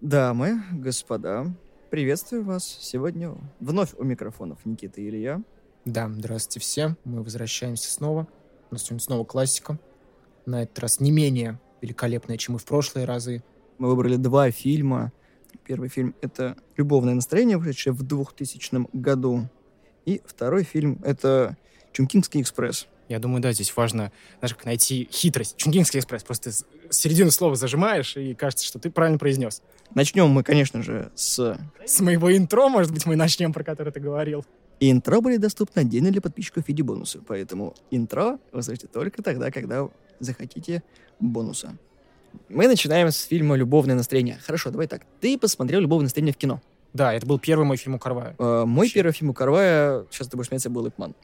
Дамы, господа, приветствую вас сегодня вновь у микрофонов Никита и Илья. Да, здравствуйте все. Мы возвращаемся снова. У нас сегодня снова классика. На этот раз не менее великолепная, чем и в прошлые разы. Мы выбрали два фильма. Первый фильм — это «Любовное настроение», вышедшее в 2000 году. И второй фильм — это «Чункинский экспресс». Я думаю, да, здесь важно, знаешь, как найти хитрость. Чунгинский экспресс. Просто середину слова зажимаешь, и кажется, что ты правильно произнес. Начнем мы, конечно же, с... С моего интро, может быть, мы начнем, про которое ты говорил. И интро были доступны отдельно для подписчиков в виде бонуса. Поэтому интро вы слышите только тогда, когда захотите бонуса. Мы начинаем с фильма «Любовное настроение». Хорошо, давай так. Ты посмотрел «Любовное настроение» в кино. Да, это был первый мой фильм у Карвая. Э, мой Вообще. первый фильм у Карвая, сейчас ты будешь смеяться, был «Ипман».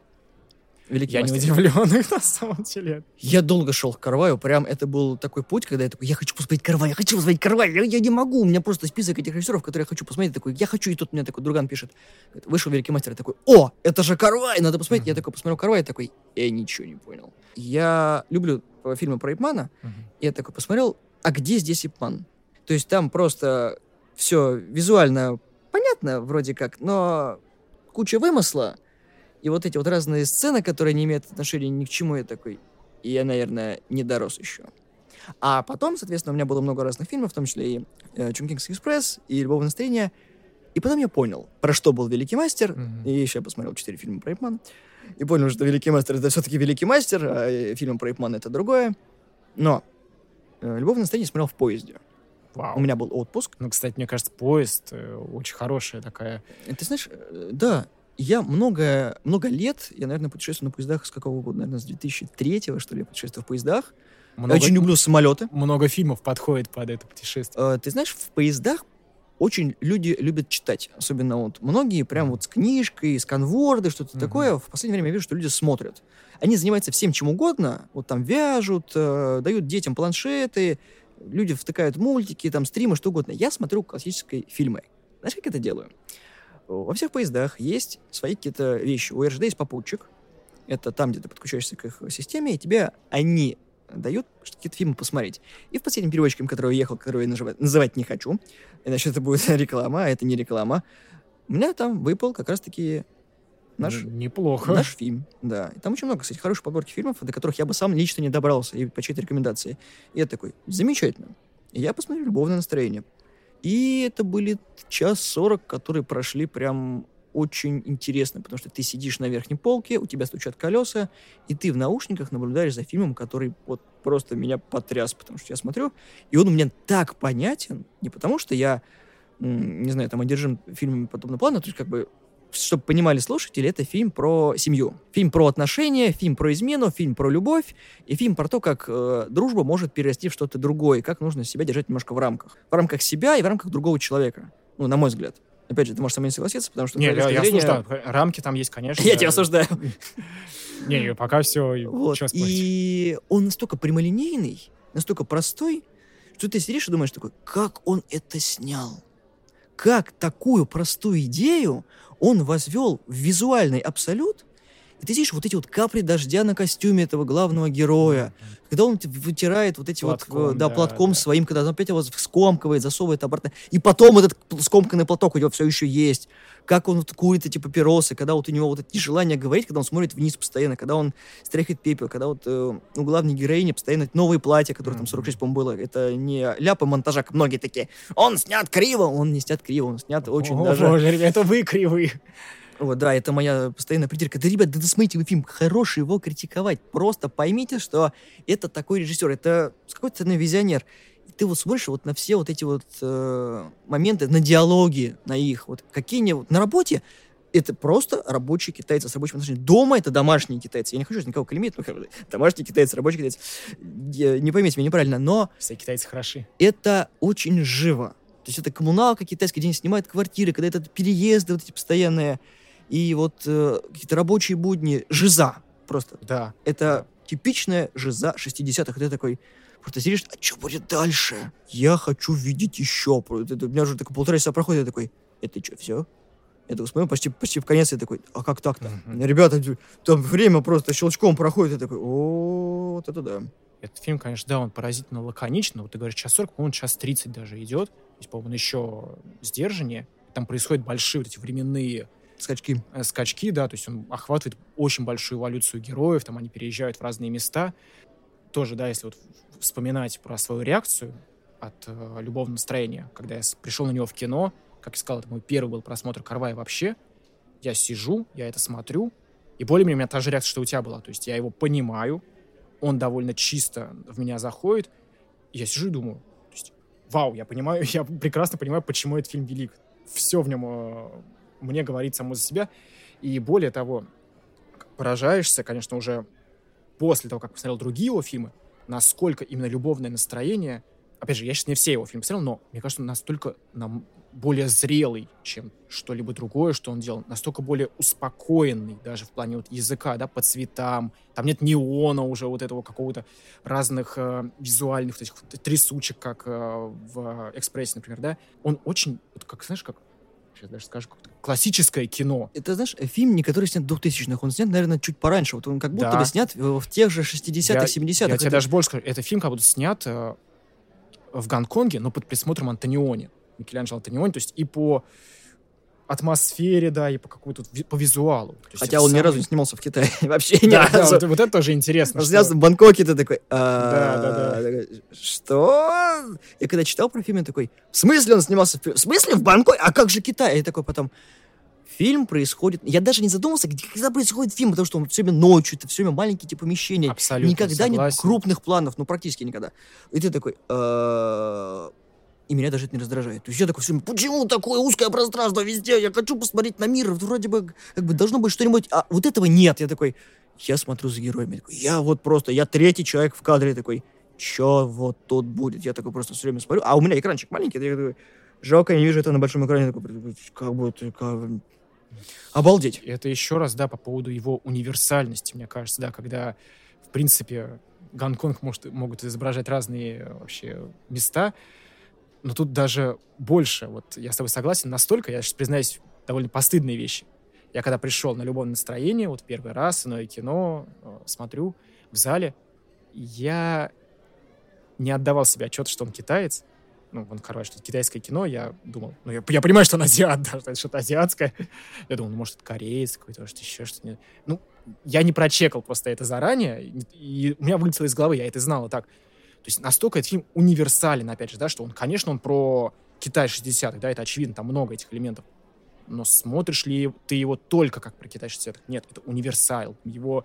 Великий я мастер. не удивлен, на самом деле. Я долго шел к Карваю, прям это был такой путь, когда я такой, я хочу посмотреть Карвая, я хочу посмотреть Карвая, я, я не могу, у меня просто список этих режиссеров, которые я хочу посмотреть, такой, я хочу, и тут мне такой друган пишет, вышел Великий мастер, я такой, о, это же Карвай, надо посмотреть, uh-huh. я такой посмотрел Карвай, я такой, я ничего не понял. Я люблю фильмы про Ипмана, и я такой посмотрел, а где здесь Ипман? То есть там просто все визуально понятно вроде как, но куча вымысла, и вот эти вот разные сцены, которые не имеют отношения ни к чему, я такой, и я, наверное, не дорос еще. А потом, соответственно, у меня было много разных фильмов, в том числе и э, экспресс, и Любовное настроение. И потом я понял, про что был Великий Мастер. Mm-hmm. И еще я посмотрел четыре фильма про Эйпмана. И понял, что Великий Мастер — это все-таки Великий Мастер, а э, фильм про Эйпмана — это другое. Но э, Любовное настроение смотрел в поезде. Вау. У меня был отпуск. Ну, кстати, мне кажется, поезд э, очень хорошая такая. Ты знаешь, э, да, я много, много лет, я, наверное, путешествую на поездах с какого года, наверное, с 2003 что ли, я путешествую в поездах. Много, я очень люблю самолеты. Много фильмов подходит под это путешествие. Э, ты знаешь, в поездах очень люди любят читать. Особенно вот многие прям вот с книжкой, с конворды, что-то mm-hmm. такое. В последнее время я вижу, что люди смотрят. Они занимаются всем чем угодно. Вот там вяжут, э, дают детям планшеты, люди втыкают мультики, там стримы, что угодно. Я смотрю классические фильмы. Знаешь, как это делаю? Во всех поездах есть свои какие-то вещи. У РЖД есть попутчик. Это там, где ты подключаешься к их системе, и тебе они дают какие-то фильмы посмотреть. И в последнем переводчике, который я ехал, который я называть, называть не хочу, иначе это будет реклама, а это не реклама, у меня там выпал как раз-таки наш... Неплохо. Наш фильм, да. И там очень много, кстати, хороших подборки фильмов, до которых я бы сам лично не добрался, и по чьей-то рекомендации. И я такой, замечательно. И я посмотрю «Любовное настроение». И это были час сорок, которые прошли прям очень интересно, потому что ты сидишь на верхней полке, у тебя стучат колеса, и ты в наушниках наблюдаешь за фильмом, который вот просто меня потряс, потому что я смотрю, и он у меня так понятен, не потому что я, не знаю, там, одержим фильмами подобного плана, то есть как бы чтобы понимали слушатели, это фильм про семью. Фильм про отношения, фильм про измену, фильм про любовь и фильм про то, как э, дружба может перерасти в что-то другое, как нужно себя держать немножко в рамках. В рамках себя и в рамках другого человека. Ну, на мой взгляд. Опять же, ты можешь со мной не согласиться, потому что... Не, я, я зрения... осуждаю. Рамки там есть, конечно. Я тебя осуждаю. Не, пока все... Вот. И он настолько прямолинейный, настолько простой, что ты сидишь и думаешь такой, как он это снял? Как такую простую идею он возвел в визуальный абсолют, и ты видишь вот эти вот капли дождя на костюме этого главного героя, когда он вытирает вот эти платком, вот, да, да платком да. своим, когда он опять его скомкивает, засовывает обратно, и потом этот скомканный платок у него все еще есть. Как он вот курит эти папиросы, когда вот у него вот это нежелание говорить, когда он смотрит вниз постоянно, когда он стряхивает пепел, когда вот э, у главной героини постоянно новые платья, которые mm-hmm. там 46, по-моему, было. Это не ляпы монтажа, как многие такие. Он снят криво, он не снят криво, он снят очень О, даже... Боже, ребята, вы кривые. Вот, да, это моя постоянная придирка. Да, ребят, да досмотрите вы фильм, хороший его критиковать. Просто поймите, что это такой режиссер, это с какой-то визионер. Ты вот смотришь вот на все вот эти вот э, моменты, на диалоги, на их, вот какие-нибудь... На работе это просто рабочие китайцы с рабочим отношением. Дома это домашние китайцы. Я не хочу никого клеймить, но домашние китайцы, рабочие китайцы. Не поймите меня неправильно, но... Все китайцы хороши. Это очень живо. То есть это коммуналка китайская, где они снимают квартиры, когда это переезды вот эти постоянные и вот э, какие-то рабочие будни, жиза просто. Да. Это да. типичная жиза 60-х. Ты такой, просто сидишь, а что будет дальше? Я хочу видеть еще. У меня уже так полтора часа проходит, я такой, это что, все? Я такой смотрю, почти, почти в конец, я такой, а как так-то? Мгм. Ребята, там время просто щелчком проходит, я такой, о, вот это да. Этот фильм, конечно, да, он поразительно лаконичный. Вот ты говоришь, час 40, по-моему, час 30 даже идет. То есть, по-моему, он еще сдержаннее. Там происходят большие вот эти временные Скачки. э, скачки, да, то есть он охватывает очень большую эволюцию героев, там они переезжают в разные места. Тоже, да, если вот вспоминать про свою реакцию от э, любовного настроения, когда я пришел на него в кино, как я сказал, это мой первый был просмотр Карвая вообще, я сижу, я это смотрю, и более-менее у меня та же реакция, что у тебя была, то есть я его понимаю, он довольно чисто в меня заходит, и я сижу и думаю, то есть, вау, я понимаю, я прекрасно понимаю, почему этот фильм велик. Все в нем э, мне говорит само за себя. И более того, поражаешься, конечно, уже после того, как посмотрел другие его фильмы, насколько именно любовное настроение... Опять же, я сейчас не все его фильмы посмотрел, но мне кажется, он настолько нам более зрелый, чем что-либо другое, что он делал. Настолько более успокоенный даже в плане вот языка, да, по цветам. Там нет неона уже вот этого какого-то разных э, визуальных вот этих трясучек, как э, в «Экспрессе», например, да. Он очень, вот как, знаешь, как сейчас даже скажу, классическое кино. Это, знаешь, фильм, не который снят в 2000-х, он снят, наверное, чуть пораньше. Вот он как будто Да. бы снят в, в тех же 60-х, Я- 70-х. Я тебе Это- даже больше скажу, это фильм как будто снят э, в Гонконге, но под присмотром Антониони. Микеланджело Антониони, то есть и по атмосфере, да, и по какому-то по визуалу. То есть Хотя он ни самый- разу не снимался в Китае. Вообще ни Да, да, разу. вот, вот это тоже интересно. Он что- снялся в Бангкоке, ты такой... Да, да, «А, такой, Что? Я когда читал про фильм, я такой, в смысле он снимался в... В смысле в Бангкоке? А как же Китай? И такой потом... Фильм происходит... Я даже не задумывался, где, когда происходит фильм, потому что он все время ночью, это все время маленькие те помещения. Абсолютно никогда нет согласен. крупных планов, ну практически никогда. И ты такой... «А, И меня даже это не раздражает. То есть я такой все почему такое узкое пространство везде? Я хочу посмотреть на мир. Вроде бы, как бы должно быть что-нибудь. А вот этого нет. Я такой, я смотрю за героями. Я, такой, я вот просто, я третий человек в кадре такой, что вот тут будет? Я такой просто все время смотрю. А у меня экранчик маленький. Я такой, жалко, я не вижу это на большом экране. Такой, как бы, как... Обалдеть. Это еще раз, да, по поводу его универсальности, мне кажется, да, когда, в принципе, Гонконг может, могут изображать разные э, вообще места, но тут даже больше, вот я с тобой согласен, настолько, я сейчас признаюсь, довольно постыдные вещи. Я когда пришел на любое настроение, вот первый раз, иное кино, э, смотрю в зале, я не отдавал себе отчет, что он китаец, ну, он, короче, что китайское кино, я думал, ну, я, я понимаю, что он азиат, да, что это что-то азиатское. Я думал, ну, может, это кореец какой-то, может, еще что-то. Ну, я не прочекал просто это заранее, и, у меня вылетело из головы, я это знал так. То есть настолько этот фильм универсален, опять же, да, что он, конечно, он про Китай 60-х, да, это очевидно, там много этих элементов. Но смотришь ли ты его только как про Китай 60-х? Нет, это универсал. Его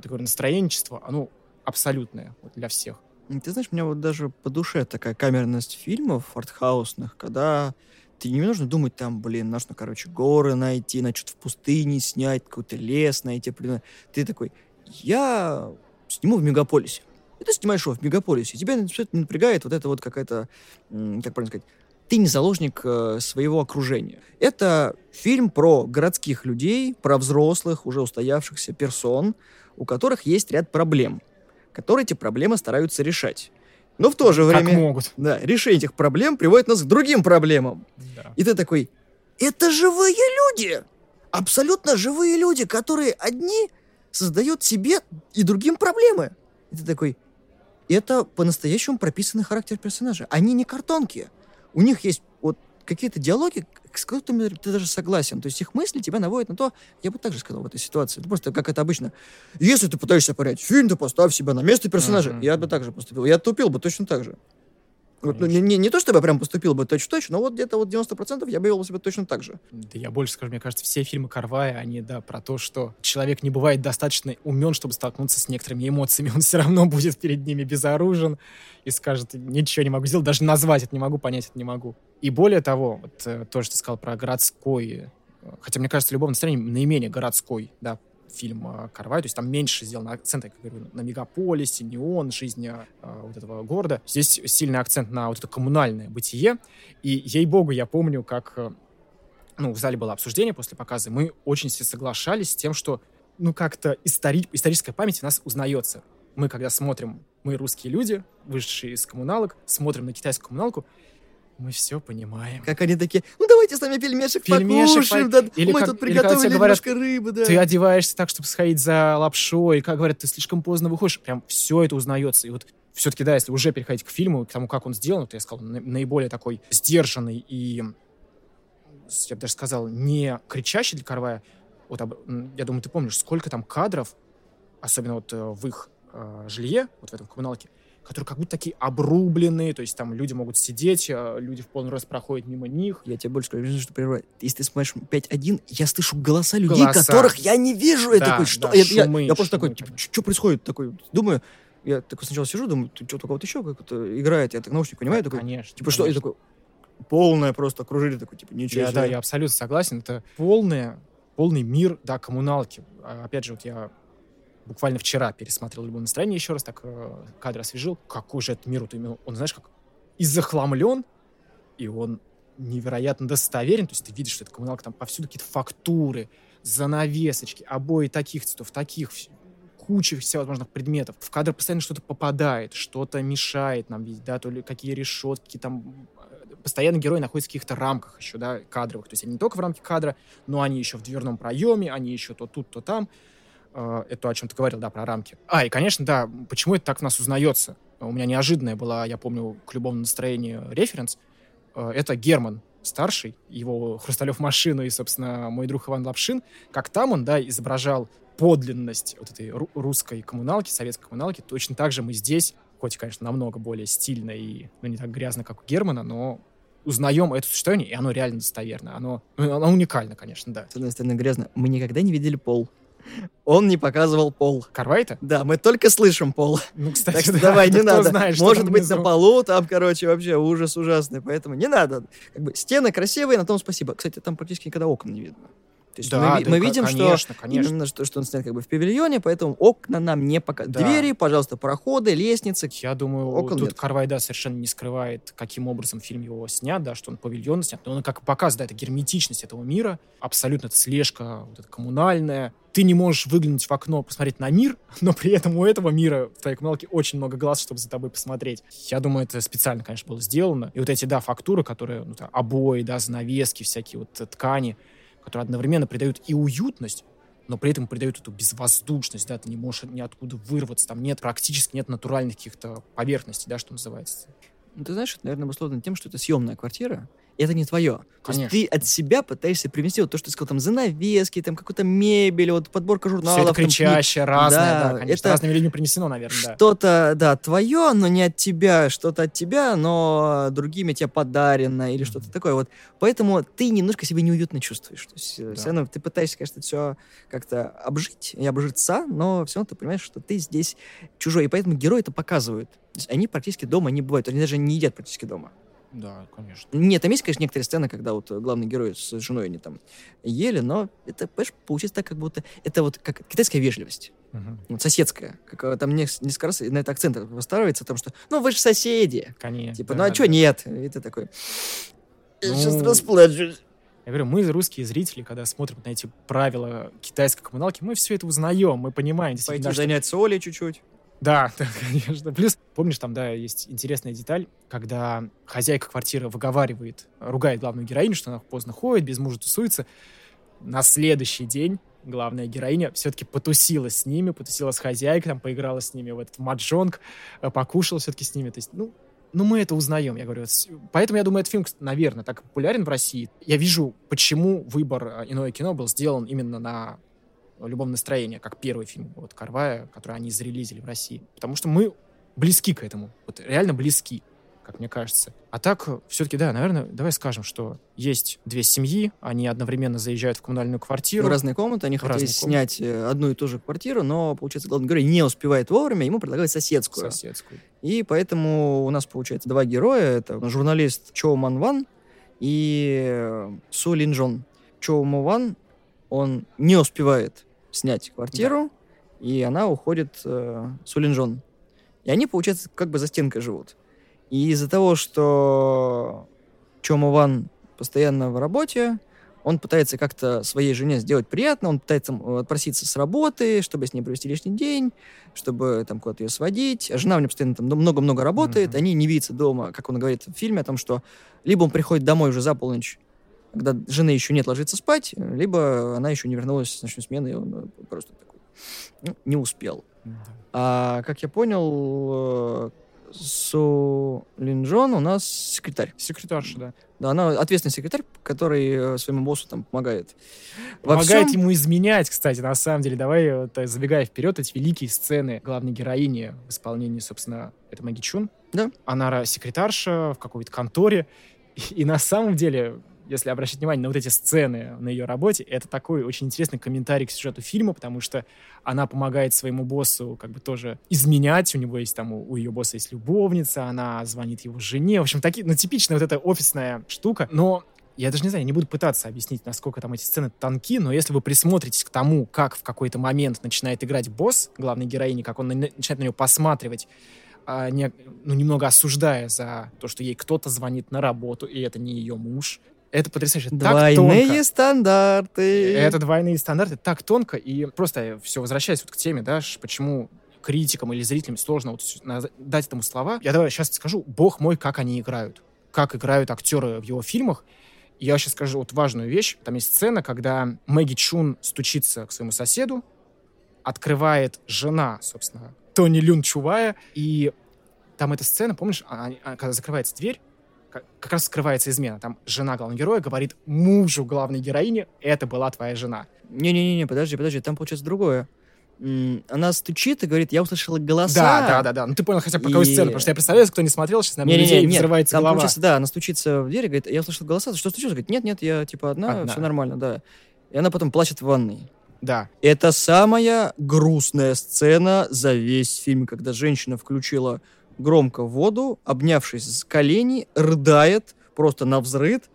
такое настроенчество, оно абсолютное вот, для всех. Ты знаешь, мне вот даже по душе такая камерность фильмов артхаусных, когда ты не нужно думать там, блин, нужно, короче, горы найти, на что-то в пустыне снять, какой-то лес найти. блин. Ты такой, я сниму в мегаполисе. И ты снимаешь его в мегаполисе. Тебя все это напрягает вот это вот какая-то, как правильно сказать, ты не заложник э, своего окружения. Это фильм про городских людей, про взрослых, уже устоявшихся персон, у которых есть ряд проблем, которые эти проблемы стараются решать. Но в то же Как время, могут. да, решение этих проблем приводит нас к другим проблемам. Да. И ты такой, это живые люди! Абсолютно живые люди, которые одни создают себе и другим проблемы. И ты такой, это по-настоящему прописанный характер персонажа. Они не картонки. У них есть вот какие-то диалоги, с которыми ты даже согласен. То есть их мысли тебя наводят на то, я бы так же сказал в этой ситуации. Просто как это обычно. Если ты пытаешься понять фильм, то поставь себя на место персонажа. Мгм. Я бы так же поступил. Я тупил бы точно так же. Вот, ну, не, не, не то, чтобы я прям поступил бы точно-точно, но вот где-то вот 90% я бы вел себя точно так же. Да я больше скажу, мне кажется, все фильмы Карвая, они, да, про то, что человек не бывает достаточно умен, чтобы столкнуться с некоторыми эмоциями. Он все равно будет перед ними безоружен и скажет, ничего не могу сделать, даже назвать это не могу, понять это не могу. И более того, вот э, то, что ты сказал про городской, э, хотя, мне кажется, любовное настроение наименее городской, да, фильм э, Карвай, то есть там меньше сделан акцент, я как говорю, на мегаполисе, неон, жизнь э, вот этого города. Здесь сильный акцент на вот это коммунальное бытие. И, ей-богу, я помню, как э, ну, в зале было обсуждение после показа, мы очень все соглашались с тем, что ну, как-то истори- историческая память у нас узнается. Мы, когда смотрим, мы русские люди, вышедшие из коммуналок, смотрим на китайскую коммуналку, Мы все понимаем. Как они такие, ну давайте с нами пельмешек, Пельмешек покушаем, по- да, или мы как- тут или приготовили тебе говорят, немножко рыбы, да. Ты одеваешься так, чтобы сходить за лапшой, как говорят, ты слишком поздно выходишь, прям все это узнается. И вот все-таки, да, если уже переходить к фильму, к тому, как он сделан, то я сказал, на- наиболее такой сдержанный и, я бы даже сказал, не кричащий для Карвая. Вот, я думаю, ты помнишь, сколько там кадров, особенно вот э, в их э, жилье, вот в этом коммуналке, которые как будто такие обрубленные, то есть там люди могут сидеть, э, люди в полный рост проходят мимо них, Я тебе больше скажу, что прерываю. Если ты смотришь 5.1, я слышу голоса людей, Голоса. которых я не вижу. Я Да, такой, что? да, я, я- шумы, я просто шумы, такой, типа, конечно. что происходит? Такой, думаю, я такой сначала сижу, думаю, ты что-то кого-то еще как-то играет. Я так наушник понимаю, такой, конечно. типа, что? Я конечно. такой, полное просто окружили, такой, типа, ничего Я, себе. да, я абсолютно согласен. Это полное, полный мир, да, коммуналки. А, Опять же, вот я буквально вчера пересмотрел «Любое настроение» еще раз, так э, кадр освежил. Какой же этот мир, он, знаешь, как и захламлен, и он невероятно достоверен. То есть ты видишь, что это коммуналка, там повсюду какие-то фактуры, занавесочки, обои таких цветов, таких, куча всевозможных предметов. В кадр постоянно что-то попадает, что-то мешает нам видеть, да, то ли какие решетки, там э, постоянно герои находятся в каких-то рамках еще, да, кадровых. То есть они не только в рамке кадра, но они еще в дверном проеме, они еще то тут, то там. Э, Это то, о чем ты говорил, да, про рамки. А, и, конечно, да, почему это так в нас узнается? У меня неожиданная была, я помню, к любому настроению референс. Э, Это Герман старший, его «Хрусталев машину» и, собственно, мой друг Иван Лапшин. Как там он, да, изображал подлинность вот этой ру- русской коммуналки, советской коммуналки, точно так же мы здесь, хоть, конечно, намного более стильно и ну, не так грязно, как у Германа, но узнаем это существование, и оно реально достоверно. Оно, ну, оно уникально, конечно, да. С одной стороны, грязно. Мы никогда не видели пол. Он не показывал пол. Карвайта? Да, мы только слышим пол. Ну, кстати, Так что да, давай, не надо. знает, Может быть, внизу. на полу там, короче, вообще ужас ужасный. Поэтому не надо. Как бы стены красивые, на том спасибо. Кстати, там практически никогда окон не видно. То есть Да, мы, да, мы видим, конечно, что конечно. именно что, что он снят как бы в павильоне, поэтому окна нам не показывают. Да. Двери, пожалуйста, проходы, лестницы. Я думаю, Окон тут нет. Карвай, да, совершенно не скрывает, каким образом фильм его снят, да, что он павильон снят. Но он как показывает, да, это герметичность этого мира, абсолютно это слежка вот эта коммунальная. Ты не можешь выглянуть в окно, посмотреть на мир, но при этом у этого мира в твоей коммуналке очень много глаз, чтобы за тобой посмотреть. Я думаю, это специально, конечно, было сделано. И вот эти, да, фактуры, которые, ну, там, обои, да, занавески, всякие вот э, ткани, которые одновременно придают и уютность, но при этом придают эту безвоздушность, да, ты не можешь ниоткуда вырваться, там нет, практически нет натуральных каких-то поверхностей, да, что называется. Ну, ты знаешь, это, наверное, обусловлено тем, что это съемная квартира, это не твое. То есть ты от себя пытаешься привнести вот то, что ты сказал, там, занавески, там, какую-то мебель, вот подборка журналов. Все это там, книг. кричащее, разное, Да, да, конечно, это разными людьми принесено, наверное, да. Что-то, да, твое, но не от тебя, что-то от тебя, но другими тебе подарено или что-то такое. Вот поэтому ты немножко себя неуютно чувствуешь. То есть Да. все равно ты пытаешься, конечно, все как-то обжить и обжиться, но все равно ты понимаешь, что ты здесь чужой. И поэтому герои это показывают. То есть они практически дома не бывают, они даже не едят практически дома. Да, конечно. Нет, там есть, конечно, некоторые сцены, когда вот главный герой с женой они там ели, но это, понимаешь, получается так, как будто это вот как китайская вежливость Мгм. вот, соседская. Как э, там нес- несколько раз на это акцент выстраивается, потому что, ну, вы же соседи. Конечно. Типа, да, ну, а да. что нет? И ты такой, я сейчас Ну, расплачусь. Я говорю, мы, русские зрители, когда смотрим на эти правила китайской коммуналки, мы все это узнаем, мы понимаем, Пойти да, что занять соли чуть-чуть. Да, да, конечно. Плюс, помнишь, там, да, есть интересная деталь, когда хозяйка квартиры выговаривает, ругает главную героиню, что она поздно ходит, без мужа тусуется. На следующий день главная героиня все-таки потусила с ними, потусила с хозяйкой, там, поиграла с ними в этот маджонг, э, покушала все-таки с ними. То есть, ну, ну, мы это узнаем, я говорю. Поэтому я думаю, этот фильм, наверное, так популярен в России. Я вижу, почему выбор э, «Иное кино» был сделан именно на любом настроении, как первый фильм вот Карвая, который они зарелизили в России. Потому что мы близки к этому. Вот реально близки, как мне кажется. А так, все-таки, да, наверное, давай скажем, что есть две семьи, они одновременно заезжают в коммунальную В квартиру. разные комнаты, они В хотели снять э, одну и ту же квартиру, но, получается, главный герой не успевает вовремя, ему предлагают соседскую. соседскую. И поэтому у нас, получается, два героя. Это журналист Чоу Ман Ван и э, Су Лин Джон. Чоу Мо Ван, он не успевает снять квартиру, и она уходит э, Су Лин Джон. И они, получается, как бы за стенкой живут. И из-за того, что Чоу Мо Ван постоянно в работе, Он пытается как-то своей жене сделать приятно, он пытается отпроситься с работы, чтобы с ней провести лишний день, чтобы там куда-то ее сводить. А жена у него постоянно там много-много работает, Мгм. они не видятся дома, как он говорит в фильме, о том, что либо он приходит домой уже за полночь, когда жены еще нет, ложится спать, либо она еще не вернулась с ночной смены, и он э, просто такой ну, не успел. А как я понял, э, Су Линджон у нас секретарь. Секретарша, да. Да, она ответственный секретарь, который э, своему боссу там помогает. Во Помогает всем- ему изменять, кстати, на самом деле. Давай, вот, забегая вперед, эти великие сцены главной героини в исполнении, собственно, это Мэгги Чун. Да. Она секретарша в какой-то конторе. И, и на самом деле, если обращать внимание на вот эти сцены на ее работе, это такой очень интересный комментарий к сюжету фильма, потому что она помогает своему боссу как бы тоже изменять. У него есть там, у, у ее босса есть любовница, она звонит его жене. В общем, такие, ну, типичная вот эта офисная штука. Но я даже не знаю, я не буду пытаться объяснить, насколько там эти сцены тонки, но если вы присмотритесь к тому, как в какой-то момент начинает играть босс главной героини, как он на- начинает на нее посматривать, а, не- ну, немного осуждая за то, что ей кто-то звонит на работу, и это не ее муж. Это потрясающе. Так Двойные тонко. стандарты. Это двойные стандарты так тонко, и просто все, возвращаясь вот к теме, да, почему критикам или зрителям сложно вот дать этому слова. Я давай сейчас скажу, бог мой, как они играют. Как играют актеры в его фильмах. Я сейчас скажу вот важную вещь. Там есть сцена, когда Мэгги Чун стучится к своему соседу, открывает жена, собственно, Тони Люн Чувая, и там эта сцена, помнишь, она- она- когда закрывается дверь, как, раз скрывается измена. Там жена главного героя говорит мужу главной героини, это была твоя жена. Не-не-не, подожди, подожди, там получается другое. Она стучит и говорит, я услышала голоса. Да, да, да, да. Ну ты понял хотя бы какой И- сцене, потому что я представляю, если кто не смотрел, сейчас, наверное, Не-не-не, людей нет, взрывается там голова. получается, да, она стучится в дверь и говорит, я услышала голоса, что случилось? Говорит, нет-нет, я типа одна, Одна. все нормально, да. И она потом плачет в ванной. Да. Это самая грустная сцена за весь фильм, когда женщина включила громко воду, обнявшись с колени, рыдает просто на взрыд,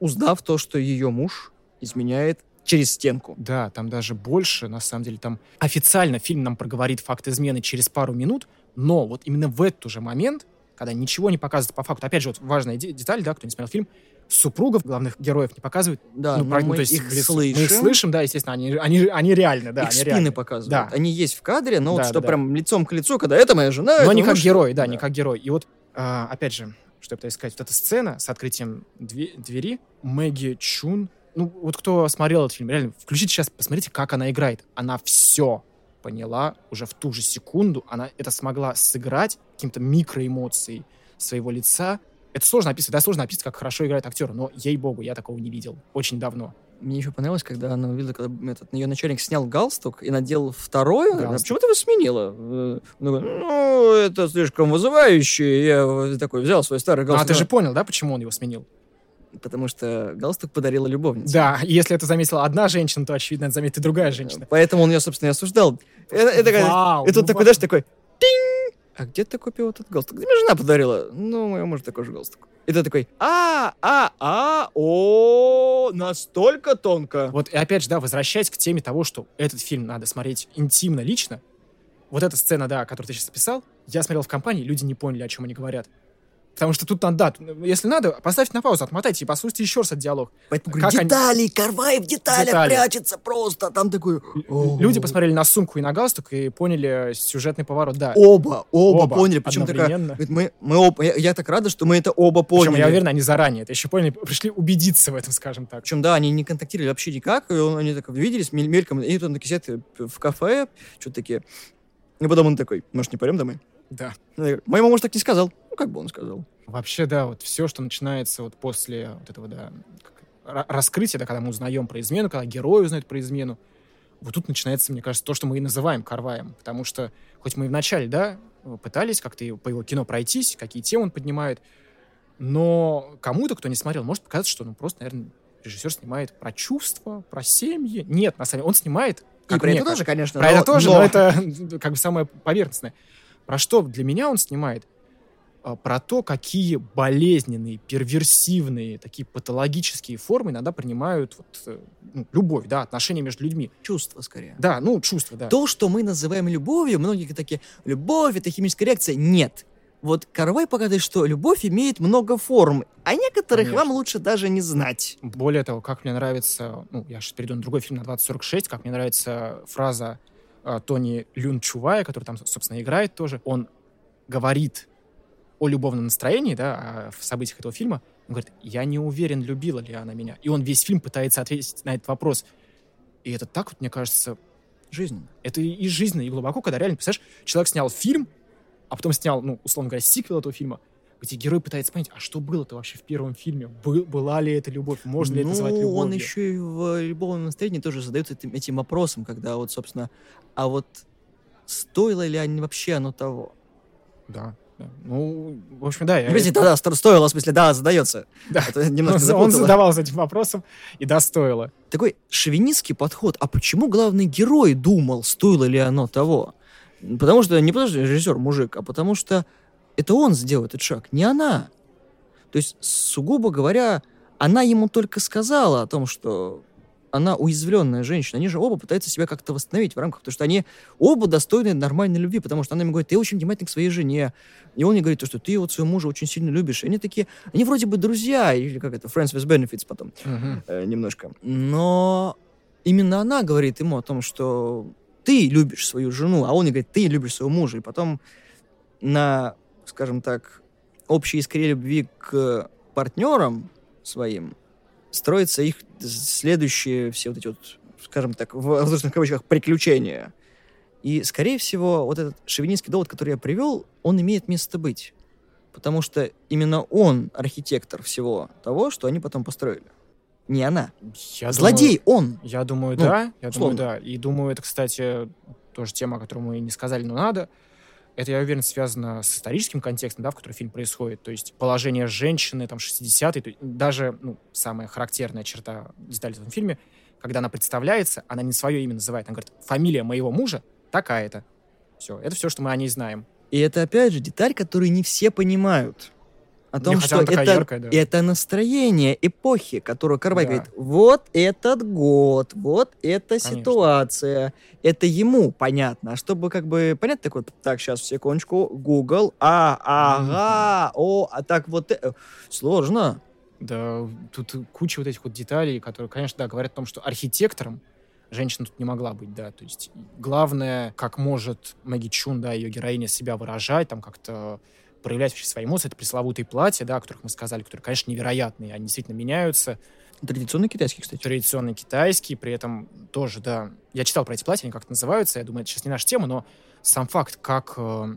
узнав то, что ее муж изменяет через стенку. Да, там даже больше, на самом деле, там официально фильм нам проговорит факт измены через пару минут, но вот именно в этот же момент, когда ничего не показывается по факту, опять же, вот важная де- деталь, да, кто не смотрел фильм, супругов главных героев не показывают. Да, ну, но про- ну, мы то есть их слышим, Мы их слышим, да, естественно, они, они, они реальны, да, их они спины реальны. показывают. Да. Они есть в кадре, но вот Да, что да, прям лицом к лицу, когда это моя жена, Но не как муж». герой, да, не Да. как герой. И вот, а, опять же, что я пытаюсь сказать, вот эта сцена с открытием две- двери, Мэгги Чун, ну, вот кто смотрел этот фильм, реально, включите сейчас, посмотрите, как она играет. Она все поняла уже в ту же секунду, она это смогла сыграть каким-то микроэмоцией своего лица. Это сложно описывать, да, сложно описывать, как хорошо играет актер, но, ей-богу, я такого не видел очень давно. Мне еще понравилось, когда она увидела, когда этот, ее начальник снял галстук и надел второй. Она Галстук. «А почему ты его сменила? Э, ну, это слишком вызывающе. Я вот такой взял свой старый А галстук. ты же понял, да, почему он его сменил? Потому что галстук подарила любовница. Да, и если это заметила одна женщина, то, очевидно, это заметит и другая женщина. Поэтому он ее, собственно, и осуждал. Это, это как- Вау, и тут ну такой, ва- знаешь, такой, тинь! А где ты купил этот галстук? Мне жена подарила. Ну, моему мужу такой же галстук. И ты такой, а, а, а, о, настолько тонко. Вот и опять же, да, возвращаясь к теме того, что этот фильм надо смотреть интимно, лично, вот эта сцена, да, которую ты сейчас описал, я смотрел в компании, люди не поняли, о чем они говорят. Потому что тут надо, да, если надо, поставьте на паузу, отмотайте и послушайте еще раз этот диалог. Поэтому Как говорю, они- детали, Карвай в деталях Детали. прячется просто. Там такой... Люди посмотрели на сумку и на галстук и поняли сюжетный поворот, да. Оба, оба, Оба поняли. Причем такая... Мы, мы оба... Я, я так рада, что мы это оба поняли. Причем, я уверен, они заранее это еще поняли, пришли убедиться в этом, скажем так. Причем, да, они не контактировали вообще никак, и он- они так виделись мель- мельком, и тут он такие сидят в кафе, что-то такие. И потом он такой, может, не пойдем домой? Да. Моему муж так не сказал. Ну, как бы он сказал. Вообще, да, вот все, что начинается вот после вот этого, да, раскрытия, да, когда мы узнаем про измену, когда герой узнает про измену, вот тут начинается, мне кажется, то, что мы и называем Карваем. Потому что, хоть мы и вначале, да, пытались как-то по его кино пройтись, какие темы он поднимает, но кому-то, кто не смотрел, может показаться, что, ну, просто, наверное, режиссер снимает про чувства, про семьи. Нет, на самом деле, он снимает... И как про мне это тоже, конечно. про но- это тоже, но- но это как бы самое поверхностное. Про что для меня он снимает? А, Про то, какие болезненные, перверсивные, такие патологические формы иногда принимают вот, э, ну, любовь, да, отношения между людьми. Чувство, скорее. Да, ну, чувства, да. То, что мы называем любовью, многие такие, любовь — это химическая реакция. Нет. вот Карвай показывает, что любовь имеет много форм, а некоторых Конечно. вам лучше даже не знать. Более того, как мне нравится, ну, я сейчас перейду на другой фильм, на 2046, как мне нравится фраза э, Тони Люн Чувая, который там, собственно, играет тоже. Он говорит о любовном настроении, да, о в событиях этого фильма. Он говорит, я не уверен, любила ли она меня. И он весь фильм пытается ответить на этот вопрос. И это так вот, мне кажется, Жизненно. это и- жизненно, и глубоко, когда реально, представляешь, человек снял фильм, а потом снял, ну, условно говоря, сиквел этого фильма, где герой пытается понять, а что было-то вообще в первом фильме? Был- была ли это любовь? Можно ли это ну, назвать любовью? он еще и в любовном настроении тоже задается этим, этим вопросом, когда вот, собственно, а вот стоило ли они вообще оно того? Да. Ну, в общем, да. Я, Подожди, да-да, сто- стоило, в смысле, да, задается. Да. Это он, немножко он запутало. задавался этим вопросом, и да, стоило. Такой шовинистский подход. А почему главный герой думал, стоило ли оно того? Потому что, не потому что режиссер мужик, а потому что это он сделал этот шаг, не она. То есть, сугубо говоря, она ему только сказала о том, что она уязвленная женщина. Они же оба пытаются себя как-то восстановить в рамках, потому что они оба достойны нормальной любви, потому что она ему говорит, ты очень внимательный к своей жене. И он ей говорит, то, что ты вот своего мужа очень сильно любишь. И они такие, они вроде бы друзья, или как это, friends with benefits потом Мгм. э, немножко. Но именно она говорит ему о том, что ты любишь свою жену, а он ей говорит, ты любишь своего мужа. И потом на, скажем так, общей искре любви к партнерам своим строятся их следующие все вот эти вот, скажем так, в воздушных кавычках, приключения. И, скорее всего, вот этот шовинистский довод, который я привел, он имеет место быть. Потому что именно он архитектор всего того, что они потом построили. Не она. Я Злодей он. Думаю, я думаю, Ну, да. Я условно. думаю, да. И думаю, это, кстати, тоже тема, о которой мы не сказали, но надо. Это, я уверен, связано с историческим контекстом, да, в котором фильм происходит. То есть положение женщины, там, 60-е, то есть даже, ну, самая характерная черта детали в этом фильме, когда она представляется, она не свое имя называет, она говорит, фамилия моего мужа такая-то. Все, это все, что мы о ней знаем. И это, опять же, деталь, которую не все понимают. О том, хотя что это, яркая, да. это настроение эпохи, которую Карвай Да. говорит, вот этот год, вот эта Конечно. ситуация. Это ему понятно. А чтобы как бы понять, так вот, так, сейчас, секундочку, Google, а, ага, о, а так вот, э, сложно. Да, тут куча вот этих вот деталей, которые, конечно, да, говорят о том, что архитектором женщина тут не могла быть, да, то есть главное, как может Мэгги Чун, да, ее героиня себя выражать, там как-то проявлять вообще свои эмоции, это пресловутые платья, да, о которых мы сказали, которые, конечно, невероятные, они действительно меняются, Традиционный китайский, кстати. традиционные китайские, при этом тоже, да, я читал про эти платья, они как-то называются, я думаю, это сейчас не наша тема, но сам факт, как э,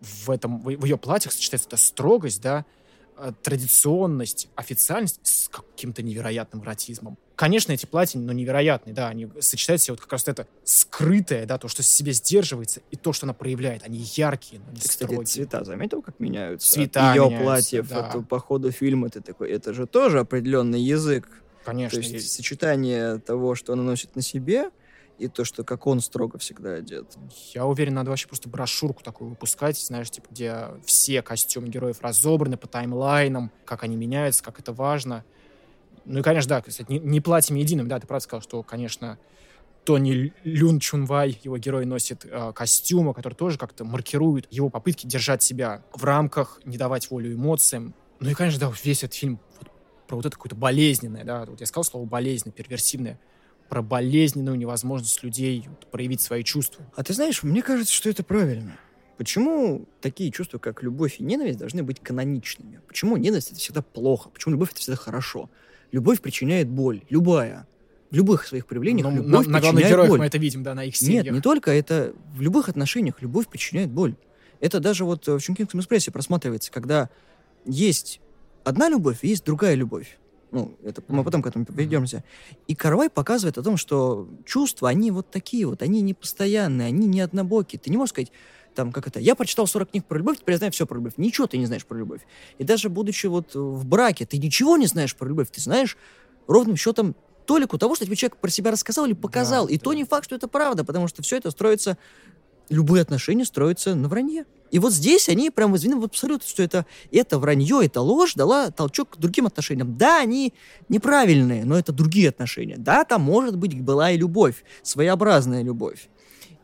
в этом, в, ее платьях сочетается эта строгость, да, традиционность, официальность с каким-то невероятным эротизмом. Конечно, эти платья, но невероятные, да, они сочетают себе вот как раз это скрытое, да, то, что в себе сдерживается, и то, что она проявляет. Они яркие, но не Ты, кстати, строгие. цвета заметил, как меняются? Цвета Ее меняются, платьев да. это по ходу фильма ты такой, это же тоже определенный язык. Конечно, То есть есть. сочетание того, что она носит на себе, и то, что как он строго всегда одет. Я уверен, надо вообще просто брошюрку такую выпускать, знаешь, типа, где все костюмы героев разобраны по таймлайнам, как они меняются, как это важно. Ну и, конечно, да, кстати, не, не платьем единым, да, ты правда сказал, что, конечно, Тони Люн Чунвай, его герой, носит э, костюмы, которые тоже как-то маркируют его попытки держать себя в рамках, не давать волю эмоциям. Ну и, конечно, да, весь этот фильм вот про вот это какое-то болезненное, да, вот я сказал слово болезненное, перверсивное, про болезненную невозможность людей проявить свои чувства. А ты знаешь, мне кажется, что это правильно. Почему такие чувства, как любовь и ненависть, должны быть каноничными? Почему ненависть это всегда плохо? Почему любовь это всегда хорошо? Любовь причиняет боль, любая. В любых своих проявлениях Ну, на, любовь на главных причиняет героях боль. мы это видим, да, на их семьях. Нет, не только это. В любых отношениях любовь причиняет боль. Это даже вот э, в Чункингском экспрессе просматривается, когда есть одна любовь и есть другая любовь. Ну, это мы потом к этому перейдемся. И Карвай показывает о том, что чувства, они вот такие вот, они не постоянные, они не однобокие. Ты не можешь сказать, там, как это, я прочитал 40 книг про любовь, теперь я знаю все про любовь. Ничего ты не знаешь про любовь. И даже будучи вот в браке, ты ничего не знаешь про любовь. Ты знаешь ровным счетом толику того, что тебе человек про себя рассказал или показал. и да. то не факт, что это правда, потому что все это строится, любые отношения строятся на вранье. И вот здесь они прям возведены в абсолют, что это, это вранье, это ложь дала толчок к другим отношениям. Да, они неправильные, но это другие отношения. Да, там, может быть, была и любовь, своеобразная любовь.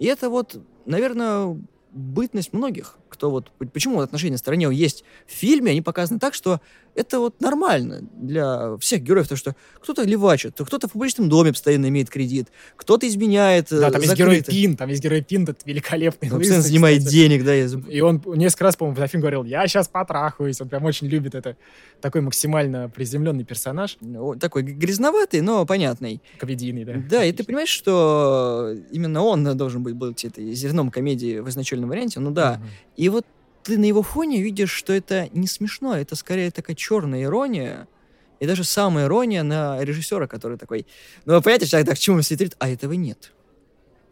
И это вот, наверное, бытность многих, кто вот... Почему отношения на стороне есть в фильме, они показаны так, что это вот нормально для всех героев, то что кто-то левачит, кто-то в публичном доме постоянно имеет кредит, кто-то изменяет Да, там есть герой Пин, там есть герой Пин, этот великолепный. Он постоянно занимает денег, да. Я... И он несколько раз, по-моему, за фильм говорил, я сейчас потрахаюсь, он прям очень любит это. Такой максимально приземленный персонаж. Ну, такой грязноватый, но понятный. Комедийный, да. Да, и ты понимаешь, что именно он должен быть, быть этой зерном комедии в изначальном варианте, ну да. Угу. И вот ты на его фоне видишь, что это не смешно, это скорее такая черная ирония, и даже самая ирония на режиссера, который такой, ну вы понимаете, человек так к чему сидит, а этого нет.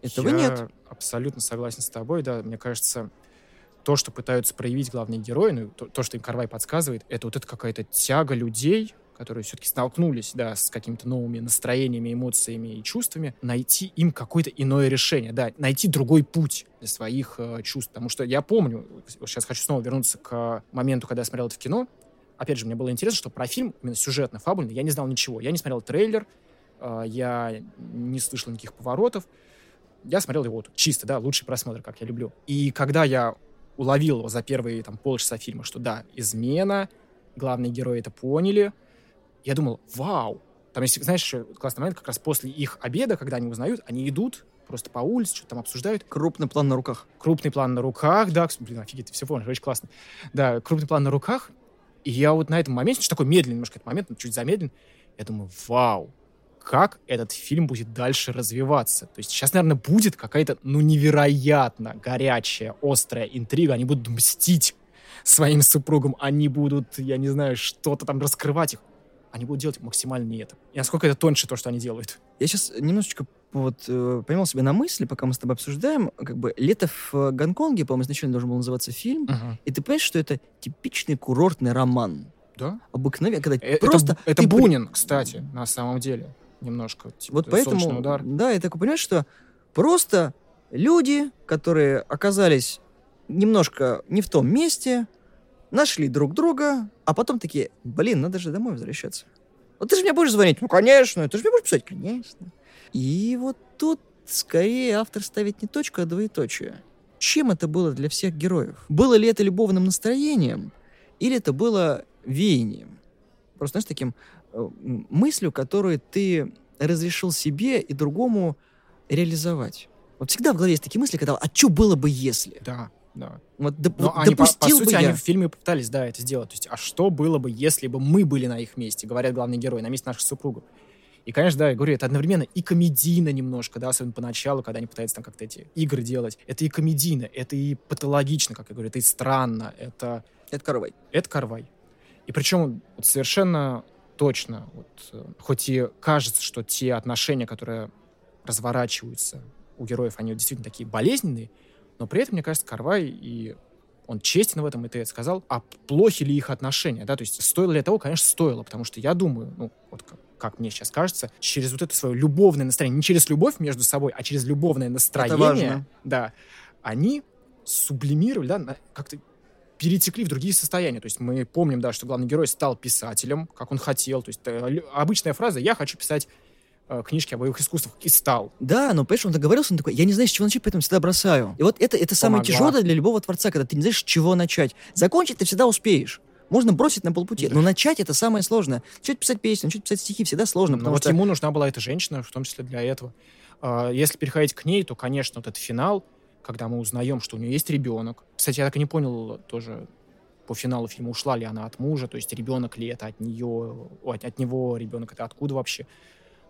Этого Я нет. абсолютно согласен с тобой, да, мне кажется, то, что пытаются проявить главные герои, ну, то, то что им Карвай подсказывает, это вот это какая-то тяга людей которые все-таки столкнулись, да, с какими-то новыми настроениями, эмоциями и чувствами, найти им какое-то иное решение, да, найти другой путь для своих э, чувств. Потому что я помню, сейчас хочу снова вернуться к моменту, когда я смотрел это в кино. Опять же, мне было интересно, что про фильм, именно сюжетно, фабульный, я не знал ничего. Я не смотрел трейлер, э, я не слышал никаких поворотов. Я смотрел его вот, чисто, да, лучший просмотр, как я люблю. И когда я уловил его за первые там полчаса фильма, что да, измена, главные герои это поняли, я думал, вау. Там есть, знаешь, еще классный момент, как раз после их обеда, когда они узнают, они идут просто по улице, что-то там обсуждают. Крупный план на руках. Крупный план на руках, да. Блин, офигеть, ты все помнишь, очень классно. Да, крупный план на руках. И я вот на этом моменте, что такой медленный немножко этот момент, чуть замедлен, я думаю, вау, как этот фильм будет дальше развиваться. То есть сейчас, наверное, будет какая-то, ну, невероятно горячая, острая интрига. Они будут мстить своим супругам, они будут, я не знаю, что-то там раскрывать их они будут делать максимально не это. И насколько это тоньше то, что они делают. Я сейчас немножечко вот э, поймал себя на мысли, пока мы с тобой обсуждаем, как бы «Лето в э, Гонконге», по-моему, изначально должен был называться фильм, uh-huh. и ты понимаешь, что это типичный курортный роман. Да? Обыкновенный, когда э- просто... Это, это Бунин, кстати, на самом деле, немножко. Типа, вот поэтому, удар. да, я такой понимаю, что просто люди, которые оказались немножко не в том месте, нашли друг друга, а потом такие, блин, надо же домой возвращаться. Вот ты же мне будешь звонить? Ну, конечно. Ты же мне будешь писать? Конечно. И вот тут скорее автор ставит не точку, а двоеточие. Чем это было для всех героев? Было ли это любовным настроением, или это было веянием? Просто, знаешь, таким э, мыслью, которую ты разрешил себе и другому реализовать. Вот всегда в голове есть такие мысли, когда «а что было бы, если?» Да. Да. Вот доп- Но они, по, по сути, я... они в фильме попытались, да, это сделать. То есть, а что было бы, если бы мы были на их месте, говорят главные герои, на месте наших супругов? И, конечно, да, я говорю, это одновременно и комедийно немножко, да, особенно поначалу, когда они пытаются там как-то эти игры делать. Это и комедийно, это и патологично, как я говорю, это и странно, это... Это Карвай. Это Карвай. И причем вот совершенно точно, вот, э, хоть и кажется, что те отношения, которые разворачиваются у героев, они действительно такие болезненные, но при этом, мне кажется, Карвай и он честен в этом, и ты это сказал. А плохи ли их отношения, да? То есть стоило ли того? Конечно, стоило, потому что я думаю, ну, вот как, как мне сейчас кажется, через вот это свое любовное настроение, не через любовь между собой, а через любовное настроение, да, они сублимировали, да, как-то перетекли в другие состояния. То есть мы помним, да, что главный герой стал писателем, как он хотел. То есть э, обычная фраза «я хочу писать Э, книжки о боевых искусствах и стал. Да, но, понимаешь, он договорился, он такой, я не знаю, с чего начать, поэтому всегда бросаю. И вот это, это самое тяжелое для любого творца, когда ты не знаешь, с чего начать. Закончить ты всегда успеешь. Можно бросить на полпути, да. но начать это самое сложное. Начать писать песни, начать писать стихи всегда сложно. Ну, потому вот что... ему нужна была эта женщина, в том числе для этого. А, если переходить к ней, то, конечно, вот этот финал, когда мы узнаем, что у нее есть ребенок. Кстати, я так и не понял тоже по финалу фильма, ушла ли она от мужа, то есть ребенок ли это от нее, от, от него ребенок это откуда вообще.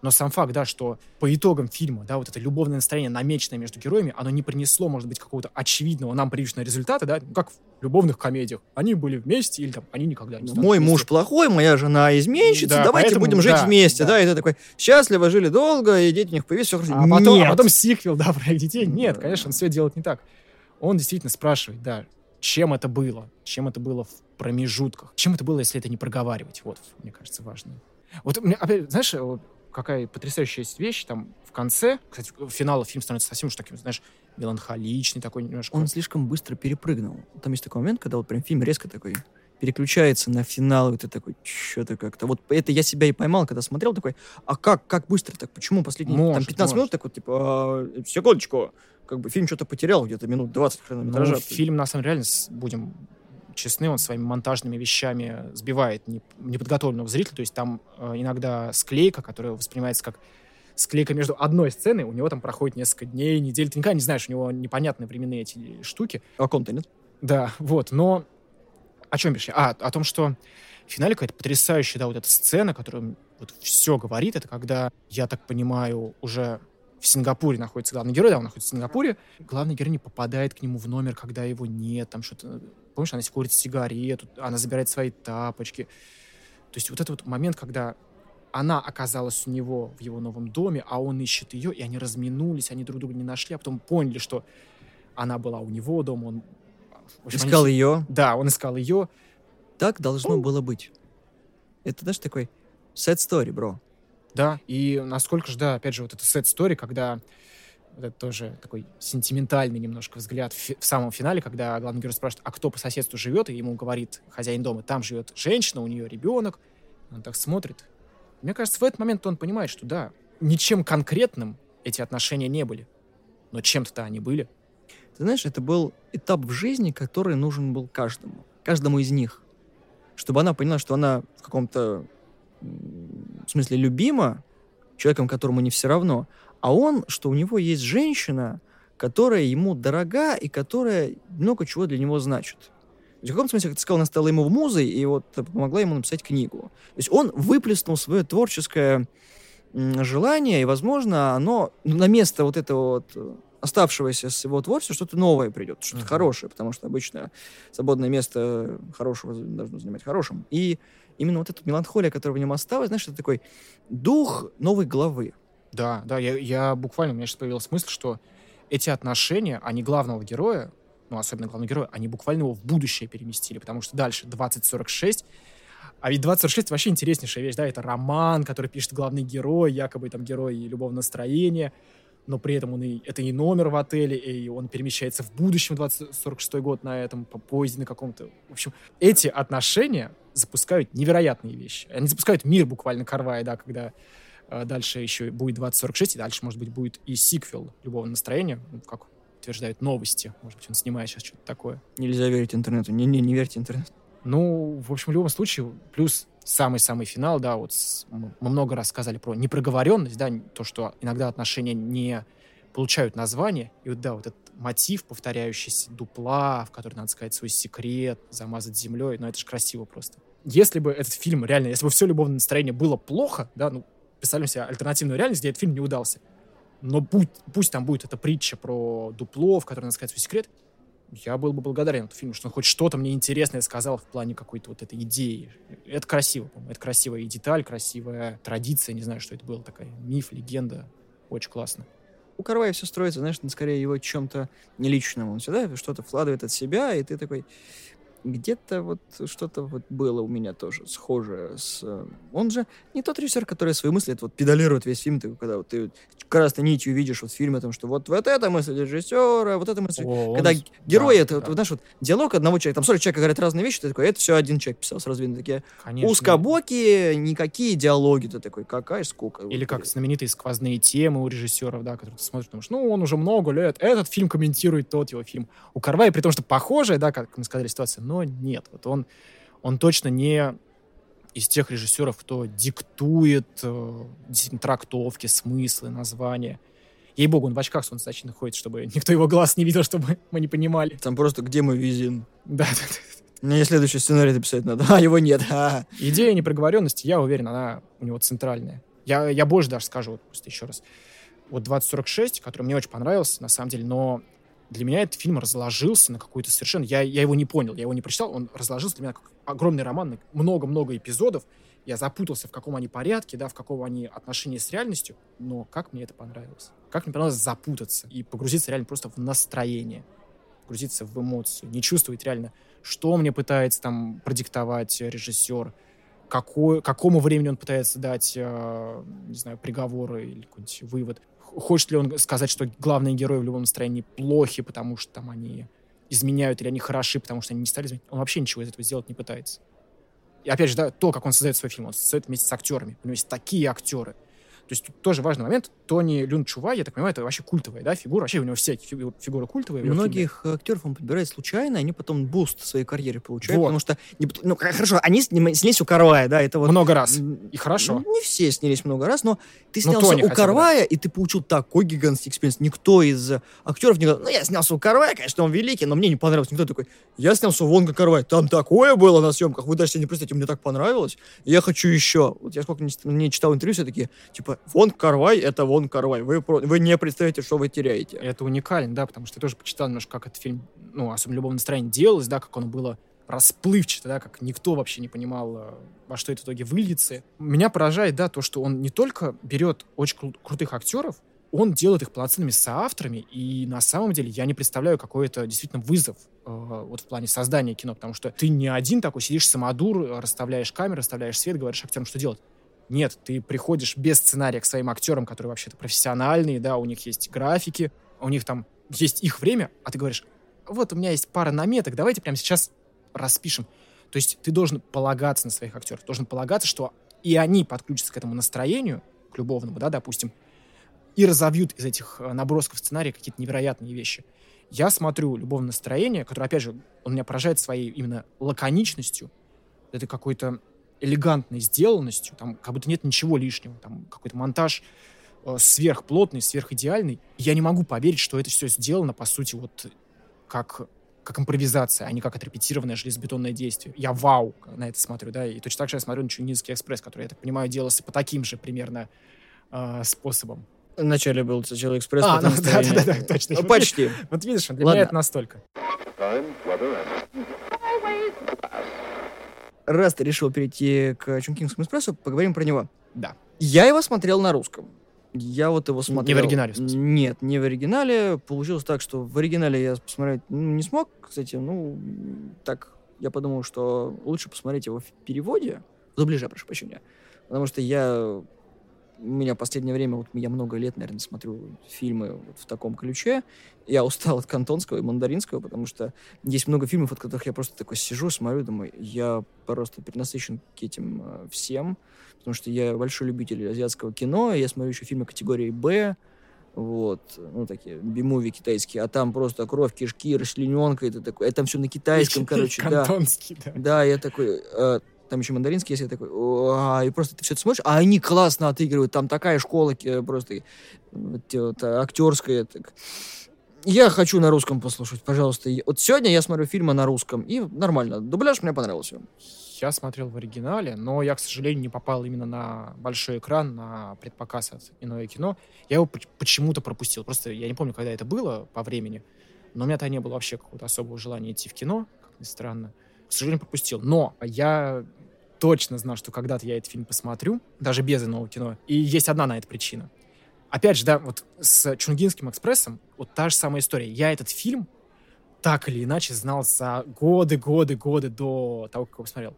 Но сам факт, да, что по итогам фильма, да, вот это любовное настроение, намеченное между героями, оно не принесло, может быть, какого-то очевидного нам привычного результата, да, ну, как в любовных комедиях. Они были вместе или там, они никогда не Мой вместе. муж плохой, моя жена изменщица, да, давайте поэтому, будем жить да, вместе, да. да, и ты такой, счастливо жили долго, и дети у них появились, все хорошо. А потом, Нет. а потом сиквел, да, про их детей. Нет, конечно, он все делает не так. Он действительно спрашивает, да, чем это было, чем это было в промежутках, чем это было, если это не проговаривать. Вот, мне кажется, важно. Вот, опять, знаешь, какая потрясающая есть вещь там в конце. Кстати, финала фильм становится совсем уж таким, знаешь, меланхоличный такой немножко. Он слишком быстро перепрыгнул. Там есть такой момент, когда вот прям фильм резко такой переключается на финал, и ты такой, что-то как-то. Вот это я себя и поймал, когда смотрел, такой, а как, как быстро так, почему последние там, Может, 15 минут, может. так вот, типа, а, секундочку, как бы фильм что-то потерял, где-то минут 20 хронометража. Ну, фильм, на самом деле, реально, будем честны, он своими монтажными вещами сбивает не- неподготовленного зрителя. То есть там э, иногда склейка, которая воспринимается как склейка между одной сценой, у него там проходит несколько дней, недель. Ты никогда не знаешь, у него непонятные временные эти штуки. А ком-то нет? Да, вот, но о чем бишь? А, о том, что в финале какая-то потрясающая, да, вот эта сцена, которая вот все говорит, это когда, я так понимаю, уже в Сингапуре находится главный герой, да, он находится в Сингапуре, главный герой не попадает к нему в номер, когда его нет, там что-то, помнишь, она курит сигарету, она забирает свои тапочки. То есть вот этот вот момент, когда она оказалась у него в его новом доме, а он ищет ее, и они разминулись, они друг друга не нашли, а потом поняли, что она была у него дома, он... общем, они Искал с- ее. Да, он искал ее. Так должно было быть. Это, знаешь, такой sad story, бро. Да, и насколько же, да, опять же, вот это sad story, когда вот это тоже такой сентиментальный немножко взгляд в, в самом финале, когда главный герой спрашивает, а кто по соседству живет, и ему говорит хозяин дома, там живет женщина, у нее ребенок. Он так смотрит. Мне кажется, в этот момент он понимает, что да, ничем конкретным эти отношения не были, но чем-то-то они были. Ты знаешь, это был этап в жизни, который нужен был каждому. Каждому из них. Чтобы она поняла, что она в каком-то смысле любима человеком, которому не все равно, а он, что у него есть женщина, которая ему дорога и которая много чего для него значит. В каком смысле, как ты сказал, она стала ему музой и вот помогла ему написать книгу. То есть он выплеснул свое творческое желание, и, возможно, оно на место вот этого вот э, оставшегося с его творчества что-то новое придет, что-то Мгм. хорошее, потому что обычно свободное место хорошего должно занимать хорошим. И именно вот эта меланхолия, которая в нем осталась, знаешь, это такой дух новой главы. Да, да, я, я буквально, у меня сейчас появилась мысль, что эти отношения, они главного героя, ну, особенно главного героя, они буквально его в будущее переместили, потому что дальше 2046, а ведь 2046 вообще интереснейшая вещь, да, это роман, который пишет главный герой, якобы там герой любовного настроения, но при этом он и, это и номер в отеле, и он перемещается в будущем 2046 год на этом по поезде на каком-то. В общем, эти отношения запускают невероятные вещи. Они запускают мир буквально Карвая, да, когда Дальше еще будет 2046, и дальше, может быть, будет и сиквел любого настроения, ну, как утверждают новости. Может быть, он снимает сейчас что-то такое. Нельзя верить интернету. Не-не, не верьте интернету. Ну, в общем, в любом случае, плюс самый-самый финал, да, вот с- мы мы много раз сказали про непроговоренность, да, то, что иногда отношения не получают название, и вот, да, вот этот мотив, повторяющийся дупла, в который надо сказать свой секрет, замазать землей, ну, это же красиво просто. Если бы этот фильм реально, если бы все любовное настроение было плохо, да, ну, представляем себе альтернативную реальность, где этот фильм не удался, но будь, пусть там будет эта притча про дупло, в которой надо сказать свой секрет, я был бы благодарен этому фильму, что он хоть что-то мне интересное сказал в плане какой-то вот этой идеи. Это красиво, по-моему. Это красивая и деталь, красивая традиция. Не знаю, что это было. Такая миф, легенда. Очень классно. У Карвая все строится, знаешь, на скорее его чем-то неличном. Он всегда что-то вкладывает от себя, и ты такой... Где-то вот что-то вот было у меня тоже схожее с... э, Он же не тот режиссер, который свои мысли это вот педалирует весь фильм, ты, когда вот ты красной нитью видишь вот в фильме о том, что вот, вот эта мысль режиссера, вот эта мысль О, он когда с- герои, да, это, да. вот, знаешь, вот диалог одного человека, там 40 человек говорят разные вещи, ты такой, это все один человек писал, сразу видно, такие Конечно. узкобокие, никакие диалоги, ты такой, какая скука. Или Вот, как знаменитые сквозные темы у режиссеров, да, которые ты смотришь, потому что, ну, он уже много лет, этот фильм комментирует тот его фильм. У Карвая, при том, что похожая, да, как мы сказали, ситуация, но нет. Вот он, он точно не из тех режиссеров, кто диктует э, трактовки, смыслы, названия. Ей-богу, он в очках солнцезащитных ходит, чтобы никто его глаз не видел, чтобы мы не понимали. Там просто где мой визин? Да, да, да. Мне следующий сценарий написать надо. А, его нет. А. Идея непроговоренности, я уверен, она у него центральная. Я, я больше даже скажу, вот просто еще раз. Вот 2046, который мне очень понравился, на самом деле, но для меня этот фильм разложился на какую-то совершенно... Я, я его не понял, я его не прочитал, он разложился для меня как огромный роман, много-много эпизодов. Я запутался, в каком они порядке, да, в каком они отношении с реальностью, но как мне это понравилось. Как мне понравилось запутаться и погрузиться реально просто в настроение, погрузиться в эмоцию, не чувствовать реально, что мне пытается там продиктовать режиссер, какой, какому времени он пытается дать, э, не знаю, приговор или какой-нибудь вывод. Хочет ли он сказать, что главные герои в любом настроении плохи, потому что там они изменяют или они хороши, потому что они не стали изменять. Он вообще ничего из этого сделать не пытается. И опять же, да, то, как он создает свой фильм, он создает вместе с актерами. У него есть такие актеры. То есть тут тоже важный момент. Тони Люн Чу Вай, я так понимаю, это вообще культовая да, фигура. Вообще у него все фигуры, фигуры культовые. Многих актеров он подбирает случайно, они потом boost своей карьеры получают, вот. потому что, ну, хорошо, они снялись у Карвая, да, это вот... Много раз, и хорошо. Не все снялись много раз, но ты ну, снялся у Карвая, и ты получил такой гигантский experience. Никто из актеров не говорил, ну, я снялся у Карвая, конечно, он великий, но мне не понравилось. Никто такой, я снялся у Вонга Карвая, там такое было на съемках, вы даже себе не представляете, мне так понравилось, я хочу еще. Вот я сколько не, не читал интервью, все такие, типа, Вонг Карвай — это Вон Карвай. Вы, вы не представляете, что вы теряете. Это уникально, да, потому что я тоже почитал немножко, как этот фильм, ну, особенно любовное настроение делалось, да, как оно было расплывчато, да, как никто вообще не понимал, э, во что это в итоге выльется. Меня поражает, да, то, что он не только берет очень кру- крутых актеров, он делает их полноценными соавторами, и на самом деле я не представляю, какой это действительно вызов э, вот в плане создания кино, потому что ты не один такой сидишь самодур, расставляешь камеры, расставляешь свет, говоришь актерам, что делать. Нет, ты приходишь без сценария к своим актерам, которые вообще-то профессиональные, да, у них есть графики, у них там есть их время, а ты говоришь, вот у меня есть пара наметок, давайте прямо сейчас распишем. То есть ты должен полагаться на своих актеров, должен полагаться, что и они подключатся к этому настроению, к любовному, да, допустим, и разовьют из этих э, набросков сценария какие-то невероятные вещи. Я смотрю «Любовное настроение», которое, опять же, он меня поражает своей именно лаконичностью, это какой-то элегантной сделанностью, там как будто нет ничего лишнего, там какой-то монтаж э, сверхплотный, сверхидеальный. Я не могу поверить, что это все сделано, по сути, вот как, как импровизация, а не как отрепетированное железобетонное действие. Я вау на это смотрю, да, и точно так же я смотрю на Чунгинский экспресс, который, я так понимаю, делался по таким же примерно э, способам. Вначале был сначала экспресс, а, ну, да, да, да, да, точно. Ну, почти. Вот видишь, для Ладно. меня это настолько. Time, раз ты решил перейти к Чункингскому экспрессу, поговорим про него. Да. Я его смотрел на русском. Я вот его смотрел. Не в оригинале, в смысле? Нет, не в оригинале. Получилось так, что в оригинале я посмотреть ну, не смог, кстати. Ну, так, я подумал, что лучше посмотреть его в переводе. В дубляже, прошу прощения. Потому что я у меня в последнее время, вот я много лет, наверное, смотрю фильмы вот в таком ключе. Я устал от кантонского и мандаринского, потому что есть много фильмов, от которых я просто такой сижу, смотрю, думаю, я просто перенасыщен к этим э, всем, потому что я большой любитель азиатского кино, я смотрю еще фильмы категории «Б», вот, ну, такие би-муви китайские, а там просто кровь, кишки, расчлененка, это такое, это там все на китайском, короче, да. Да. Да, я такой, э, там еще мандаринский, если такой, и просто ты все это смотришь, а они классно отыгрывают, там такая школа просто вот, вот, актерская. Так. Я хочу на русском послушать, пожалуйста. Вот сегодня я смотрю фильмы на русском, и нормально. Дубляж мне понравился. Я смотрел в оригинале, но я, к сожалению, не попал именно на большой экран, на предпоказ от иное кино. Я его почему-то пропустил. Просто я не помню, когда это было по времени, но у меня-то не было вообще какого-то особого желания идти в кино, как ни странно. К сожалению, пропустил. Но я точно знал, что когда-то я этот фильм посмотрю, даже без иного кино. И есть одна на это причина. Опять же, да, вот с Чунгинским экспрессом вот та же самая история. Я этот фильм так или иначе знал за годы, годы, годы до того, как его посмотрел.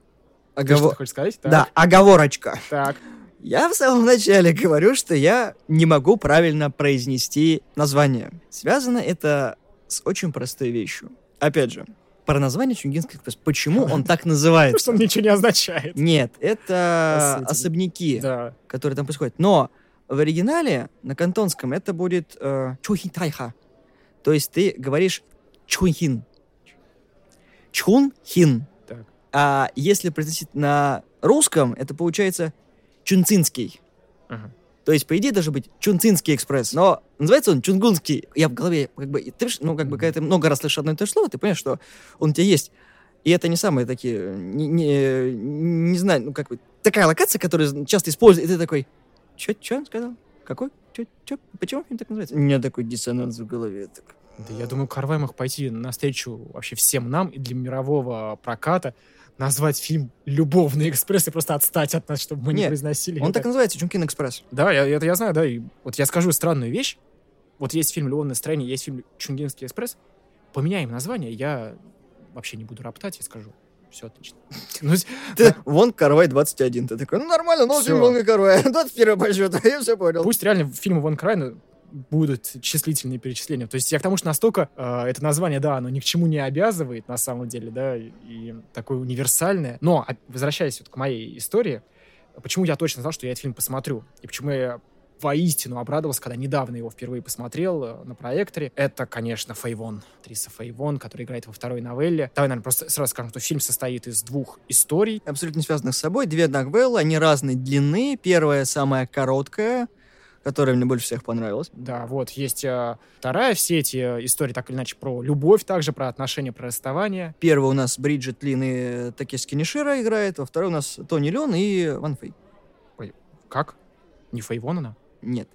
Оговор... Ты что хочешь сказать? Так. Да, оговорочка. Так. Я в самом начале говорю, что я не могу правильно произнести название. Связано это с очень простой вещью. Опять же, про название Чунгинский экспресс. Почему он так называется? Потому что он ничего не означает. Нет, это особняки, которые там происходят. Но в оригинале на кантонском это будет э, Чухинтайха. То есть ты говоришь. Чхунхин. Так. А если произносить на русском, это получается Чунцинский. Ага. То есть, по идее, должен быть Чунцинский экспресс. Но называется он Чунгунский. Я в голове, как бы, ты, ну, как бы, когда ты много раз слышишь одно и то же слово, ты понимаешь, что он у тебя есть. И это не самые такие, не, не, не знаю, ну, как бы, такая локация, которую часто используют, и ты такой, что, что он сказал? Какой? Чё, чё? Почему фильм так называется? У меня такой диссонанс в голове. Так. Да я думаю, Карвай мог пойти навстречу вообще всем нам и для мирового проката назвать фильм «Любовный экспресс» и просто отстать от нас, чтобы мы Нет, не произносили он это. так называется, «Чумкин экспресс». Да, я, это я знаю, да. И вот я скажу странную вещь. Вот есть фильм «Любовное настроение», есть фильм «Чунгинский экспресс». Поменяем название, я вообще не буду роптать, я скажу, все отлично. Ну, ты, вон Карвай 21. Ты такой, ну нормально, но фильм Вон Карвай. 21 по счету, я все понял. Пусть реально фильмы Вон Карвай будут числительные перечисления. То есть я к тому, что настолько э, это название, да, оно ни к чему не обязывает на самом деле, да, и, и такое универсальное. Но, а, возвращаясь вот к моей истории, почему я точно знал, что я этот фильм посмотрю, и почему я воистину обрадовался, когда недавно его впервые посмотрел э, на проекторе. Это, конечно, Фейвон, актриса Фейвон, которая играет во второй новелле. Давай, наверное, просто сразу скажем, что фильм состоит из двух историй. Абсолютно связанных с собой. Две новеллы, они разной длины. Первая самая короткая, которая мне больше всех понравилась. Да, вот, есть э, вторая, все эти э, истории так или иначе про любовь также, про отношения, про расставание. Первая у нас Бриджит Лин и Такески Кинишира играет, во второй у нас Тони Леон и Ван Фэй. Ой, как? Не Фейвон она? Нет.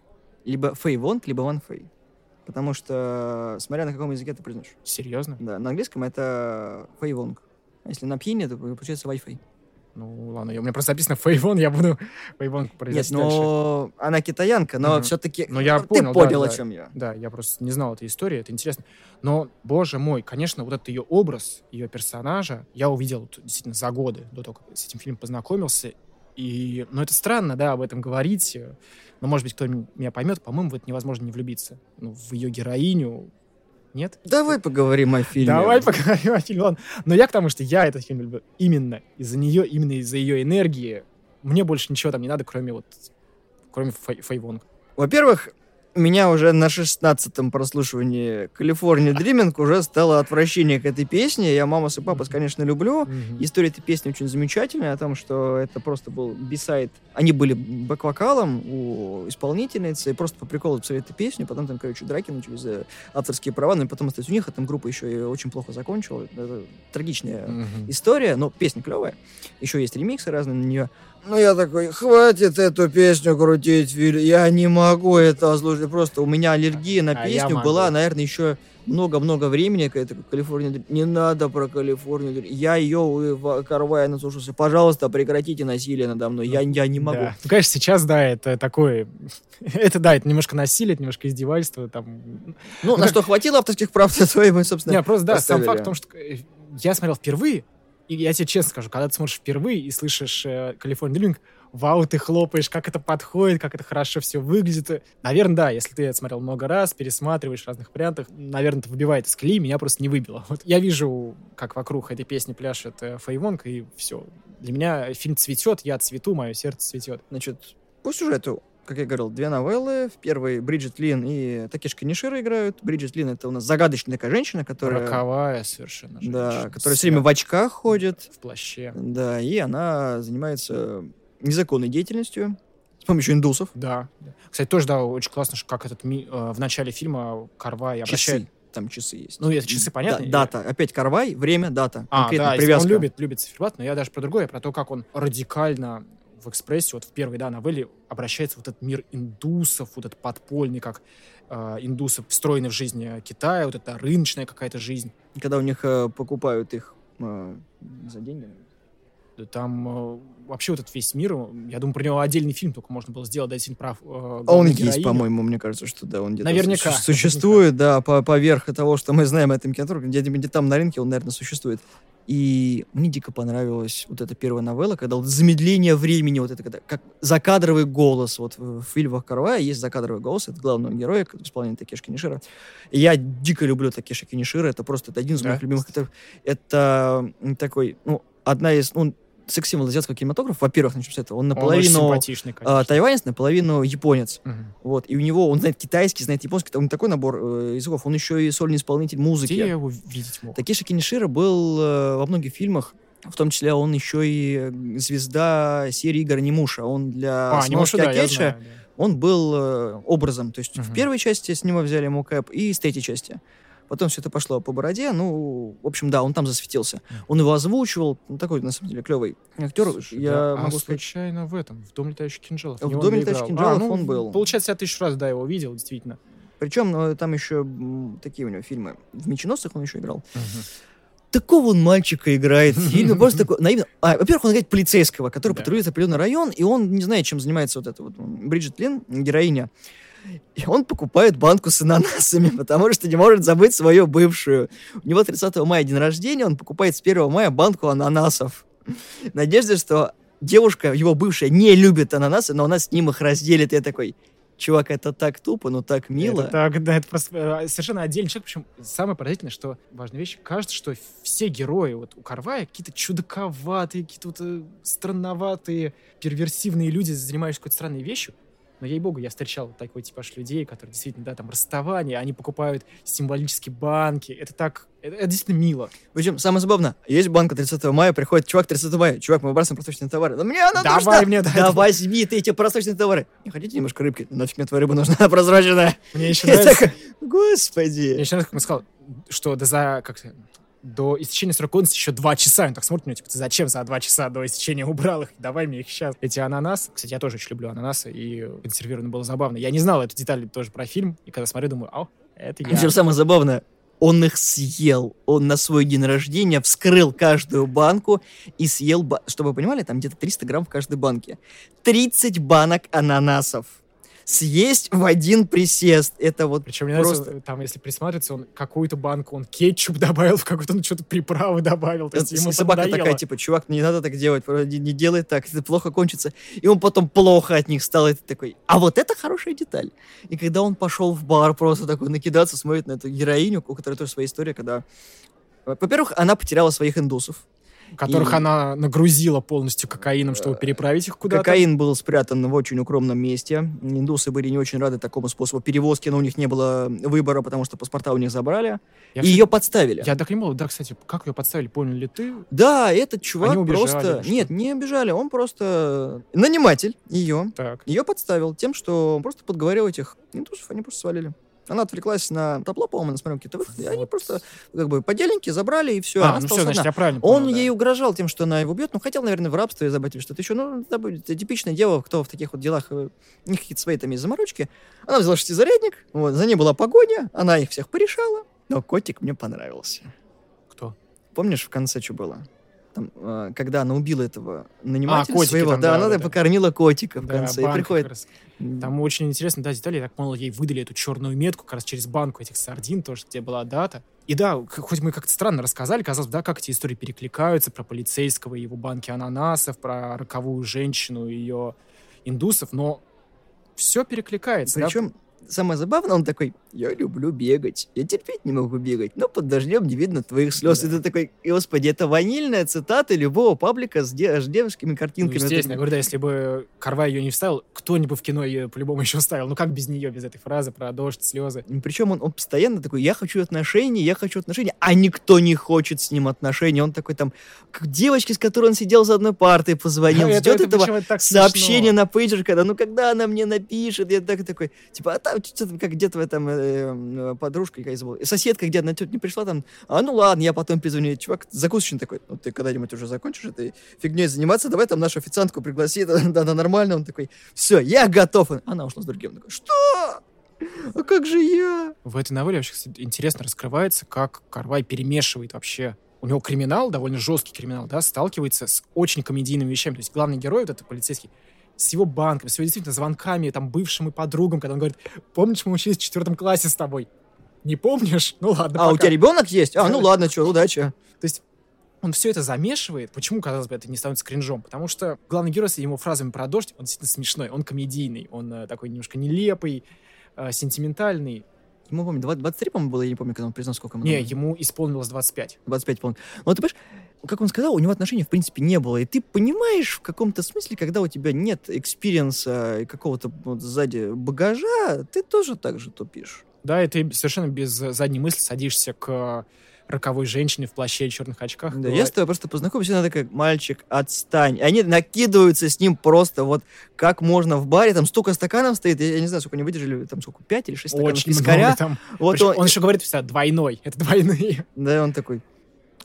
Либо Фэй Вонг, либо Ван Фэй. Потому что, смотря на каком языке ты произносишь. Серьезно? Да, на английском это Фэй Вонг. А если на пьяне, то получается Wi-Fi. Ну, ладно, у меня просто написано Фейвон, я буду Фейвон произносить Нет, но дальше. она китаянка, но Мгм. все-таки Ну, я ты понял, да, понял, да. о чем я. Да, я просто не знал этой истории, это интересно. Но, боже мой, конечно, вот этот ее образ, ее персонажа, я увидел действительно за годы до того, как с этим фильмом познакомился. И, ну, это странно, да, об этом говорить. Но, может быть, кто меня поймет, по-моему, в это невозможно не влюбиться. Ну, в ее героиню. Нет? Давай поговорим о фильме. Давай поговорим о фильме. Ладно. Но я к тому, что я этот фильм люблю именно из-за нее, именно из-за ее энергии. Мне больше ничего там не надо, кроме вот кроме Фэй Вонг. Во-первых, меня уже на шестнадцатом прослушивании California Dreaming уже стало отвращение к этой песне. Я Мамас и Папас, конечно, люблю. История этой песни очень замечательная, о том, что это просто был бисайд. Они были бэк-вокалом у исполнительницы, и просто по приколу писали эту песню, потом там, короче, драки начались за авторские права, ну и потом остались у них, а там группа еще и очень плохо закончила. Это трагичная Мгм. история, но песня клевая. Еще есть ремиксы разные на нее. Ну, я такой, хватит эту песню крутить, Виль, я не могу это слушать. Просто у меня аллергия на А песню была, наверное, еще много-много времени, когда такой, Калифорния, Дрим». не надо про Калифорнию, Дрим». я ее у Карвая наслушался, пожалуйста, прекратите насилие надо мной, я, я не могу. Да. Ну, конечно, сейчас, да, это такое... это, да, это немножко насилие, это немножко издевательство. Там... Ну, на как- что хватило авторских прав, то твои мы, собственно, Не, просто, да, сам поставили. факт в том, что э, я смотрел впервые, и я тебе честно скажу, когда ты смотришь впервые и слышишь э, Дрилинг, вау, ты хлопаешь, как это подходит, как это хорошо все выглядит. Наверное, да, если ты это смотрел много раз, пересматриваешь в разных вариантах, наверное, это выбивает из колеи, меня просто не выбило. Вот я вижу, как вокруг этой песни пляшет э, Фэй Вонг, и все. Для меня фильм цветет, я цвету, мое сердце цветет. Значит, по сюжету, как я говорил, две новеллы. В первой Бриджит Лин и Такешка Нишира играют. Бриджит Лин — это у нас загадочная такая женщина, которая... Роковая совершенно Да, женщина, которая все время в очках ходит. в плаще. Да, и она занимается незаконной деятельностью с помощью индусов. Да. да. Кстати, тоже, да, очень классно, как этот ми- э, в начале фильма Карвай обращает... Часы. Там часы есть. Ну, это часы, понятно? Да, дата. Опять Карвай, время, дата. А, да, привязка. он любит, любит циферблат, но я даже про другое, про то, как он радикально в экспрессе, вот в первой, да, новелле обращается вот этот мир индусов, вот этот подпольный, как э, индусы встроены в жизнь э, Китая, вот эта рыночная какая-то жизнь. Когда у них э, покупают их э, за деньги. Да Там э, вообще вот этот весь мир, э, я думаю, про него отдельный фильм только можно было сделать, да, фильм про э, А он главную есть, героиню. по-моему, мне кажется, что да, он где-то Наверняка, су- существует, да, по поверх того, что мы знаем о этом кинотеатре, где, где там на рынке он, наверное, существует. И мне дико понравилась вот эта первая новелла, когда вот замедление времени, вот это когда, как закадровый голос. Вот в, фильмах Карвая есть закадровый голос, это главного героя, исполняет Такеши Кинишира. И я дико люблю Такеши Кинишира, это просто это один из Да? моих любимых. Это, это такой, ну, одна из, ну, секс-символ азиатского кинематографа, во-первых, начнем с этого. Он Он наполовину а, конечно. тайванец, наполовину японец. Мгм. Вот, и у него, он знает китайский, знает японский, там не такой набор э, языков, он еще и сольный исполнитель музыки. Где я его видеть мог? Такеши Кинишира был э, во многих фильмах, в том числе он еще и э, звезда серии игр Анимуша. Он для А, Немуша, да, я Акеча, знаю. да. он был э, образом. То есть в Мгм. первой части с него взяли ему кэп, и с третьей части. Потом все это пошло по бороде. Ну, в общем, да, он там засветился. Он его озвучивал. Ну, такой, на самом деле, клевый актер. Слушай, Я да, могу а сказать, случайно в этом, в Дом летающих кинжалов. В «Доме летающих кинжалов» А, ну, он был. Получается, я тысячу раз, да, его видел, действительно. Причем ну, там еще такие у него фильмы. В «Меченосцах» он еще играл. Такого он мальчика играет фильме. Просто такой наивно. А, во-первых, он играет полицейского, который Да. патрулирует определенный район, и он не знает, чем занимается вот эта вот Бриджит Лин, героиня. И он покупает банку с ананасами, потому что не может забыть свою бывшую. У него 30 мая день рождения, он покупает с 1 мая банку ананасов. В надежде, что девушка, его бывшая, не любит ананасы, но она с ним их разделит. Я такой, Чувак, это так тупо, но так мило. Это так, да, это просто э, совершенно отдельный человек. Причем самое поразительное, что важная вещь, кажется, что все герои вот у Карвая какие-то чудаковатые, какие-то вот, э, странноватые, перверсивные люди, занимающиеся какой-то странной вещью. Но, ей-богу, я встречал такой типаж людей, которые действительно, да, там, расставание, они покупают символические банки. Это так, это, это действительно мило. Причем, самое забавное, есть банка 30 мая, приходит чувак 30 мая, чувак, мы выбрасываем просроченные товары. Да мне она Давай нужна! мне, да, Да возьми ты эти просроченные товары. Не хотите немножко рыбки? Нафиг мне твоя рыба нужна прозрачная? Мне еще нравится, такой, Господи. мне еще нравится, как он сказал, что до, за, как, до истечения срока годности еще два часа. Он так смотрит на него, типа, ты зачем за два часа до истечения убрал их? Давай мне их сейчас. Эти ананасы, кстати, я тоже очень люблю ананасы, и консервировано было забавно. Я не знал эту деталь тоже про фильм, и когда смотрю, думаю, ау, это я. Причем самое забавное, он их съел. Он на свой день рождения вскрыл каждую банку и съел, ба- чтобы вы понимали, там где-то 300 грамм в каждой банке. 30 банок ананасов. Съесть в один присест. Это вот Причем мне просто... нравится, там, если присматриваться, он какую-то банку, он кетчуп добавил, в какую-то он что-то приправы добавил. То есть Это ему собака поднадоело. такая, типа, чувак, не надо так делать, не, не делай так, это плохо кончится. И он потом плохо от них стал, и ты такой, а вот это хорошая деталь. И когда он пошел в бар просто такой накидаться, смотрит на эту героиню, у которой тоже своя история, когда... Во-первых, она потеряла своих индусов. Которых И- она нагрузила полностью кокаином, чтобы переправить их куда-то. Кокаин был спрятан в очень укромном месте. Индусы были не очень рады такому способу перевозки, но у них не было выбора, потому что паспорта у них забрали. Я, и ее подставили. я так не понял, да, кстати, как ее подставили, понял ли ты? Да, этот чувак Они убежали просто... Нет, не обижали, он просто наниматель ее. Так. Ее подставил тем, что он просто подговорил этих индусов, они просто свалили. Она отвлеклась на табло, по-моему, она смотрела какие-то выходы, и они просто как бы поделеньки забрали, и все. а, ну все, значит, я правильно Он понял, да. ей угрожал тем, что она его убьет, ну, хотел, наверное, в рабство забрать или что-то еще. Ну, это будет типичное дело, кто в таких вот делах, э, у них какие-то свои там есть заморочки. Она взяла шестизарядник, вот, за ней была погоня, она их всех порешала, но котик мне понравился. Кто? Помнишь, в конце что было? Там, э, когда она убила этого нанимателя котики своего, там, да, да, она да, покормила котика в Да, конце. и приходит... как раз. Там очень интересно, да, детали. Я так понял, ей выдали эту черную метку как раз через банку этих сардин, тоже, где была дата. И да, хоть мы как-то странно рассказали, казалось бы, да, как эти истории перекликаются про полицейского и его банки ананасов, про роковую женщину и ее индусов, но все перекликается. да. Самое забавное, он такой, я люблю бегать, я терпеть не могу бегать, но под дождем не видно твоих слез. Да. И ты такой, господи, это ванильная цитата любого паблика с, де- с девушками Ну, картинками. Вот естественно, я говорю, да, если бы Карвай ее не вставил, кто-нибудь в кино ее по-любому еще вставил. Ну как без нее, без этой фразы про дождь, слезы? Причем он, он постоянно такой, я хочу отношений, я хочу отношений, а никто не хочет с ним отношений. Он такой там, к девочке, с которой он сидел за одной партой, позвонил, ждет это этого сообщение на пейджер, когда, ну, когда она мне напишет, я так такой, типа, а там что-то как где-то в этом э, э, подружка, я забыл, соседка где-то на тетя не пришла, там, а ну ладно, я потом перезвоню. Чувак закусочный такой, ну, ты когда-нибудь уже закончишь этой фигней заниматься, давай там нашу официантку пригласи, да, да, нормально. Он такой, все, я готов. Она ушла с другим. Он такой, что? А как же я? В этой новелле вообще кстати, интересно раскрывается, как Карвай перемешивает вообще. У него криминал, довольно жесткий криминал, да, сталкивается с очень комедийными вещами. То есть главный герой, вот этот полицейский, с его банком, с его действительно звонками, там, бывшим и подругам, когда он говорит, помнишь, мы учились в четвертом классе с тобой? Не помнишь? Ну ладно, А, у пока». тебя ребенок есть? А, ну ладно, что, удачи. То есть он все это замешивает. Почему, казалось бы, это не становится кринжом? Потому что главный герой с его фразами про дождь, он действительно смешной, он комедийный, он э, такой немножко нелепый, э, сентиментальный. Ему, помню, 20 23, по-моему, было, я не помню, когда он признал, сколько ему Не, было. ему исполнилось 25. 25, по-моему. Но ты понимаешь, как он сказал, у него отношений, в принципе, не было. И ты понимаешь в каком-то смысле, когда у тебя нет experience а и какого-то вот сзади багажа, ты тоже так же тупишь. Да, и ты совершенно без задней мысли садишься к роковой женщине в плаще и черных очках. Да, Говорит, я с тобой просто познакомился, она такая, мальчик, отстань. И они накидываются с ним просто вот как можно в баре, там столько стаканов стоит, я, я не знаю, сколько они выдержали, там сколько, 5 или 6 стаканов очень пискаря. много там. Вот Причем он, он еще говорит всегда двойной. Это двойные. Да, он такой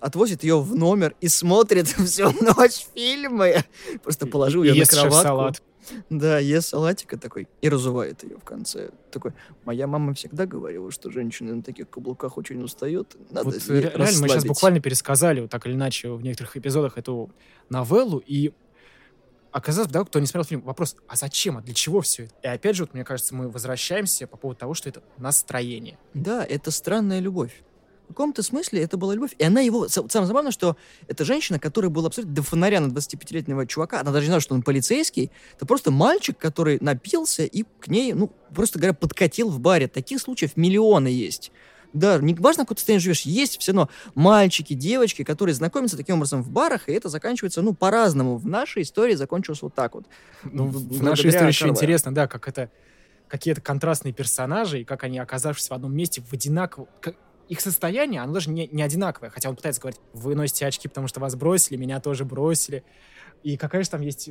отвозит ее в номер и смотрит всю ночь фильмы. Просто положил ее на кроватку. шеф-салат. Да, ест салатика такой и разувает ее в конце. Такой, моя мама всегда говорила, что женщины на таких каблуках очень устают. Надо Вот ре- реально мы сейчас расслабить». буквально пересказали, вот так или иначе, в некоторых эпизодах эту новеллу, и оказалось, да, кто не смотрел фильм, вопрос, а зачем, а для чего все это? И опять же, вот, мне кажется, мы возвращаемся по поводу того, что это настроение. Да, это странная любовь. Каком-то смысле это была любовь. И она его... Самое забавное, что эта женщина, которая была абсолютно до фонаря на 25-летнего чувака, она даже не знала, что он полицейский, это просто мальчик, который напился и к ней, ну, просто говоря, подкатил в баре. Таких случаев миллионы есть. Да, не важно, какой ты состоянии живешь, есть все равно мальчики, девочки, которые знакомятся таким образом в барах, и это заканчивается, ну, по-разному. В нашей истории закончилось вот так вот. Ну, в, в нашей истории еще интересно, да, как это какие-то контрастные персонажи, и как они, оказавшись в одном месте, в одинаково... Их состояние, оно даже не, не одинаковое. Хотя он пытается говорить, вы носите очки, потому что вас бросили, меня тоже бросили. И какая же там есть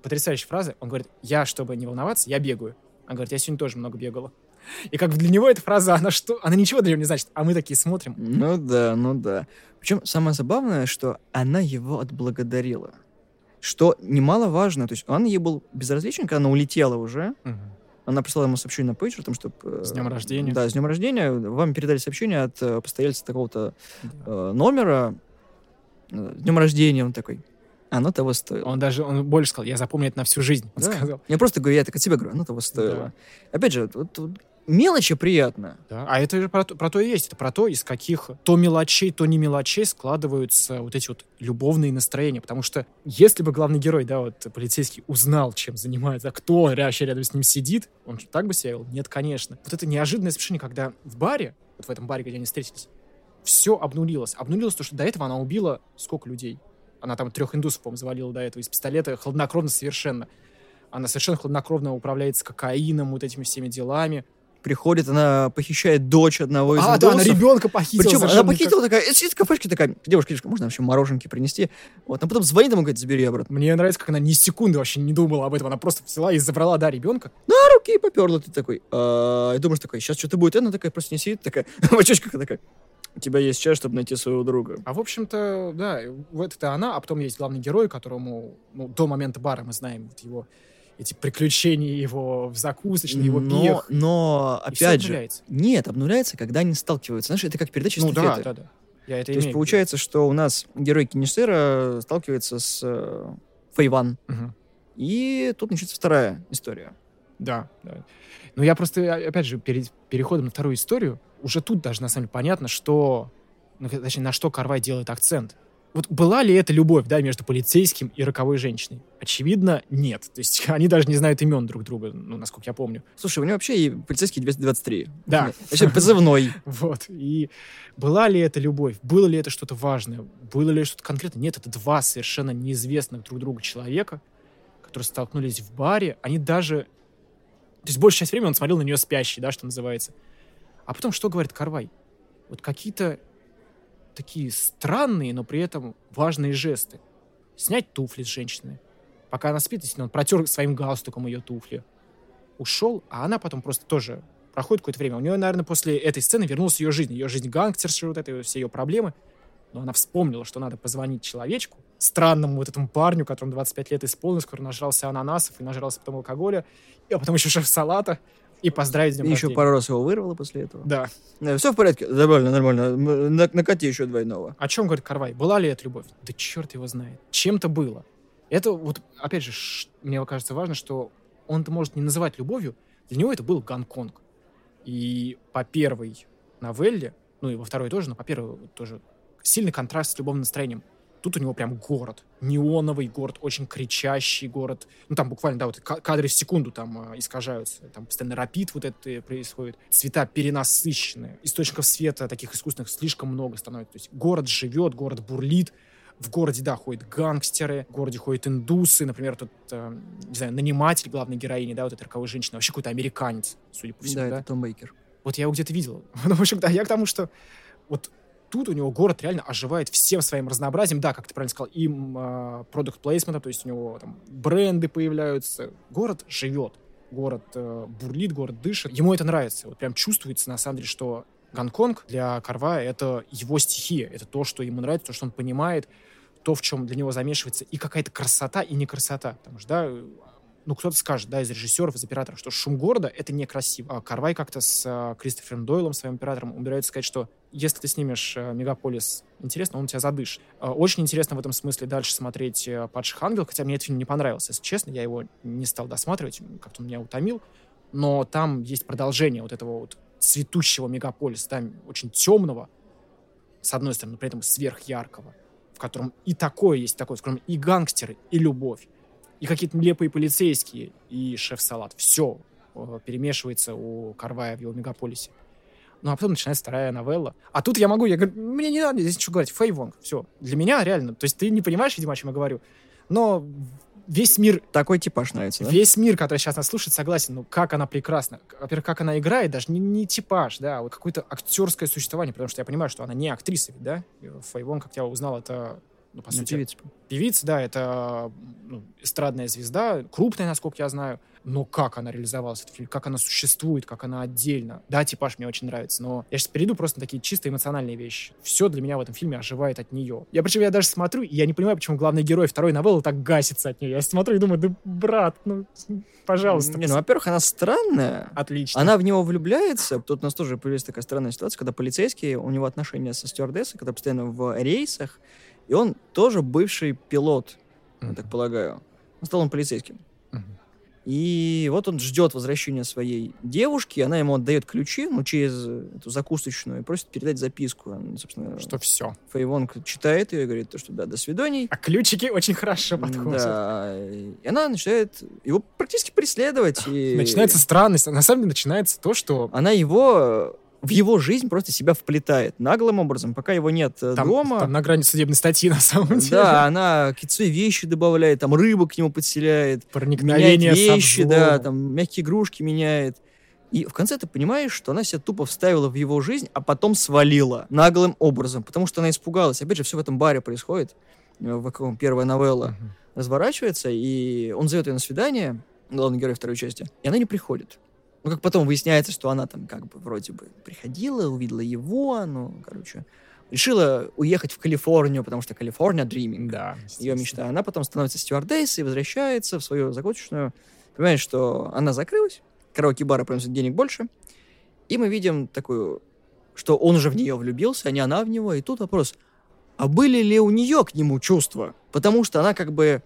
потрясающая фраза. Он говорит, я, чтобы не волноваться, я бегаю. Он говорит, я сегодня тоже много бегала. И как для него эта фраза, она что? Она ничего для него не значит, а мы такие смотрим. Ну да, ну да. Причем самое забавное, что она его отблагодарила. Что немаловажно, то есть он ей был безразличен, когда она улетела уже. Угу. Она прислала ему сообщение на пейджер, том, что... Э, с днем рождения. Да, с днем рождения. Вам передали сообщение от э, постояльца такого-то да. э, номера. С днем рождения. Он такой, оно того стоило. Он даже, он больше сказал, я запомню это на всю жизнь, он да. сказал. Я просто говорю, я так от себя говорю, оно того стоило. Да. Опять же, вот, вот, мелочи приятно. Да. А это же про, про то и есть. Это про то, из каких то мелочей, то не мелочей складываются вот эти вот любовные настроения. Потому что если бы главный герой, да, вот полицейский узнал, чем занимается, кто вообще рядом с ним сидит, он так бы себя вел? Нет, конечно. Вот это неожиданное совершение, когда в баре, вот в этом баре, где они встретились, все обнулилось. Обнулилось то, что до этого она убила сколько людей? Она там трех индусов, по-моему, завалила до этого из пистолета, хладнокровно совершенно. Она совершенно хладнокровно управляется кокаином, вот этими всеми делами приходит, она похищает дочь одного из А, индусов. да, она ребенка похитила. Причем она похитила как... такая, сидит в кафешке такая, девушка, девушка, можно вообще мороженки принести? Вот, а потом звонит ему, говорит, забери обратно. Мне нравится, как она ни секунды вообще не думала об этом, она просто взяла и забрала, да, ребенка. На руки и поперла ты такой. А, и думаешь такой, сейчас что-то будет, она такая просто не сидит, такая, в очочках такая. У тебя есть час, чтобы найти своего друга. А в общем-то, да, вот это она, а потом есть главный герой, которому ну, до момента бара мы знаем вот его эти приключения его в закусочной, его но, бег. Но, опять же, обнуляется. нет, обнуляется, когда они сталкиваются. Знаешь, это как передача Ну да, да, да. Я это То есть получается, что у нас герой Кинешера сталкивается с э, Фейван. Угу. И тут начинается вторая история. Да, да. Но я просто, опять же, перед переходом на вторую историю, уже тут даже на самом деле понятно, что, ну, точнее, на что Карвай делает акцент вот была ли это любовь, да, между полицейским и роковой женщиной? Очевидно, нет. То есть они даже не знают имен друг друга, ну, насколько я помню. Слушай, у него вообще и полицейский 223. Да. Вообще позывной. Вот. И была ли это любовь? Было ли это что-то важное? Было ли что-то конкретное? Нет, это два совершенно неизвестных друг другу человека, которые столкнулись в баре. Они даже... То есть большая часть времени он смотрел на нее спящей, да, что называется. А потом что говорит Карвай? Вот какие-то такие странные, но при этом важные жесты. Снять туфли с женщины. Пока она спит, он протер своим галстуком ее туфли. Ушел, а она потом просто тоже проходит какое-то время. У нее, наверное, после этой сцены вернулась ее жизнь. Ее жизнь гангстерши, вот это, все ее проблемы. Но она вспомнила, что надо позвонить человечку, странному вот этому парню, которому 25 лет исполнилось, который нажрался ананасов и нажрался потом алкоголя, а потом еще шеф-салата. И поздравить с днем И еще пару раз его вырвало после этого. Да. да. Все в порядке, нормально, нормально. На, накати еще двойного. О чем говорит Карвай? Была ли это любовь? Да черт его знает. Чем-то было. Это вот, опять же, мне кажется важно, что он-то может не называть любовью, для него это был Гонконг. И по первой новелле, ну и во второй тоже, но по первой тоже сильный контраст с любовным настроением. Тут у него прям город. Неоновый город, очень кричащий город. Ну, там буквально, да, вот кадры в секунду там э, искажаются. Там постоянно рапид вот это происходит. Цвета перенасыщенные. Источников света таких искусственных слишком много становится. То есть город живет, город бурлит. В городе, да, ходят гангстеры, в городе ходят индусы, например, тут, э, не знаю, наниматель главной героини, да, вот эта роковой женщина, вообще какой-то американец, судя по всему, да. да? это Том Бейкер. Вот я его где-то видел. Ну, в общем, да, я к тому, что вот тут у него город реально оживает всем своим разнообразием. Да, как ты правильно сказал, и продукт плейсмента, то есть у него там бренды появляются. Город живет, город uh, бурлит, город дышит. Ему это нравится. Вот прям чувствуется, на самом деле, что Гонконг для Карва это его стихия. Это то, что ему нравится, то, что он понимает, то, в чем для него замешивается и какая-то красота, и не красота. Потому что, да, ну, кто-то скажет, да, из режиссеров, из операторов, что шум города — это некрасиво. А Карвай как-то с а, Кристофером Дойлом, своим оператором, умудряется сказать, что если ты снимешь а, «Мегаполис», интересно, он тебя задышит. А, очень интересно в этом смысле дальше смотреть а, «Падших ангелов», хотя мне этот фильм не понравился, если честно, я его не стал досматривать, как-то он меня утомил, но там есть продолжение вот этого вот цветущего мегаполиса, там очень темного, с одной стороны, но при этом сверхяркого, в котором и такое есть такое, котором и гангстеры, и любовь, и какие-то нелепые полицейские, и шеф-салат. Все перемешивается у Карвая в его мегаполисе. Ну, а потом начинается вторая новелла. А тут я могу, я говорю, мне не надо здесь ничего говорить, Фэй Вонг, все. Для меня реально, то есть ты не понимаешь, видимо, о чем я говорю, но весь мир... Такой типаж нравится, да? Весь мир, который сейчас нас слушает, согласен, ну, как она прекрасна. Во-первых, как она играет, даже не, не типаж, да, а вот какое-то актерское существование, потому что я понимаю, что она не актриса, да? Фэй Вонг, как я узнал, это ну, по ну, сути, певица. Певица, да, это ну, эстрадная звезда, крупная, насколько я знаю. Но как она реализовалась, этот фильм, как она существует, как она отдельно. Да, типаж мне очень нравится, но я сейчас перейду просто на такие чисто эмоциональные вещи. Все для меня в этом фильме оживает от нее. Я причем я даже смотрю, и я не понимаю, почему главный герой второй новеллы так гасится от нее. Я смотрю и думаю, да брат, ну, пожалуйста. Не, ну, во-первых, она странная. Отлично. Она в него влюбляется. Тут у нас тоже появилась такая странная ситуация, когда полицейские, у него отношения со стюардессой, когда постоянно в рейсах, и он тоже бывший пилот, mm-hmm. я так полагаю. Он стал он полицейским. И вот он ждет возвращения своей девушки, она ему отдает ключи, ну, через эту закусочную, и просит передать записку. Она, собственно, что все. Фейвонг читает ее и говорит, что да, до свиданий. А ключики очень хорошо подходят. Да, и она начинает его практически преследовать. И... Начинается странность. На самом деле начинается то, что... Она его в его жизнь просто себя вплетает наглым образом, пока его нет э, там, дома. Там на грани судебной статьи, на самом деле. Да, она какие-то вещи добавляет, там рыбу к нему подселяет. Проникновение вещи, да, там мягкие игрушки меняет. И в конце ты понимаешь, что она себя тупо вставила в его жизнь, а потом свалила наглым образом, потому что она испугалась. Опять же, все в этом баре происходит, э, в каком первая новелла uh-huh. разворачивается, и он зовет ее на свидание, главный герой второй части, и она не приходит. Ну, как потом выясняется, что она там как бы вроде бы приходила, увидела его, ну, короче, решила уехать в Калифорнию, потому что Калифорния dreaming. Да. Ее мечта. Она потом становится стюардессой, возвращается в свою закусочную, понимает, что она закрылась, караоке-бара приносит денег больше, и мы видим такую, что он уже в нее влюбился, а не она в него, и тут вопрос, а были ли у нее к нему чувства? Потому что она как бы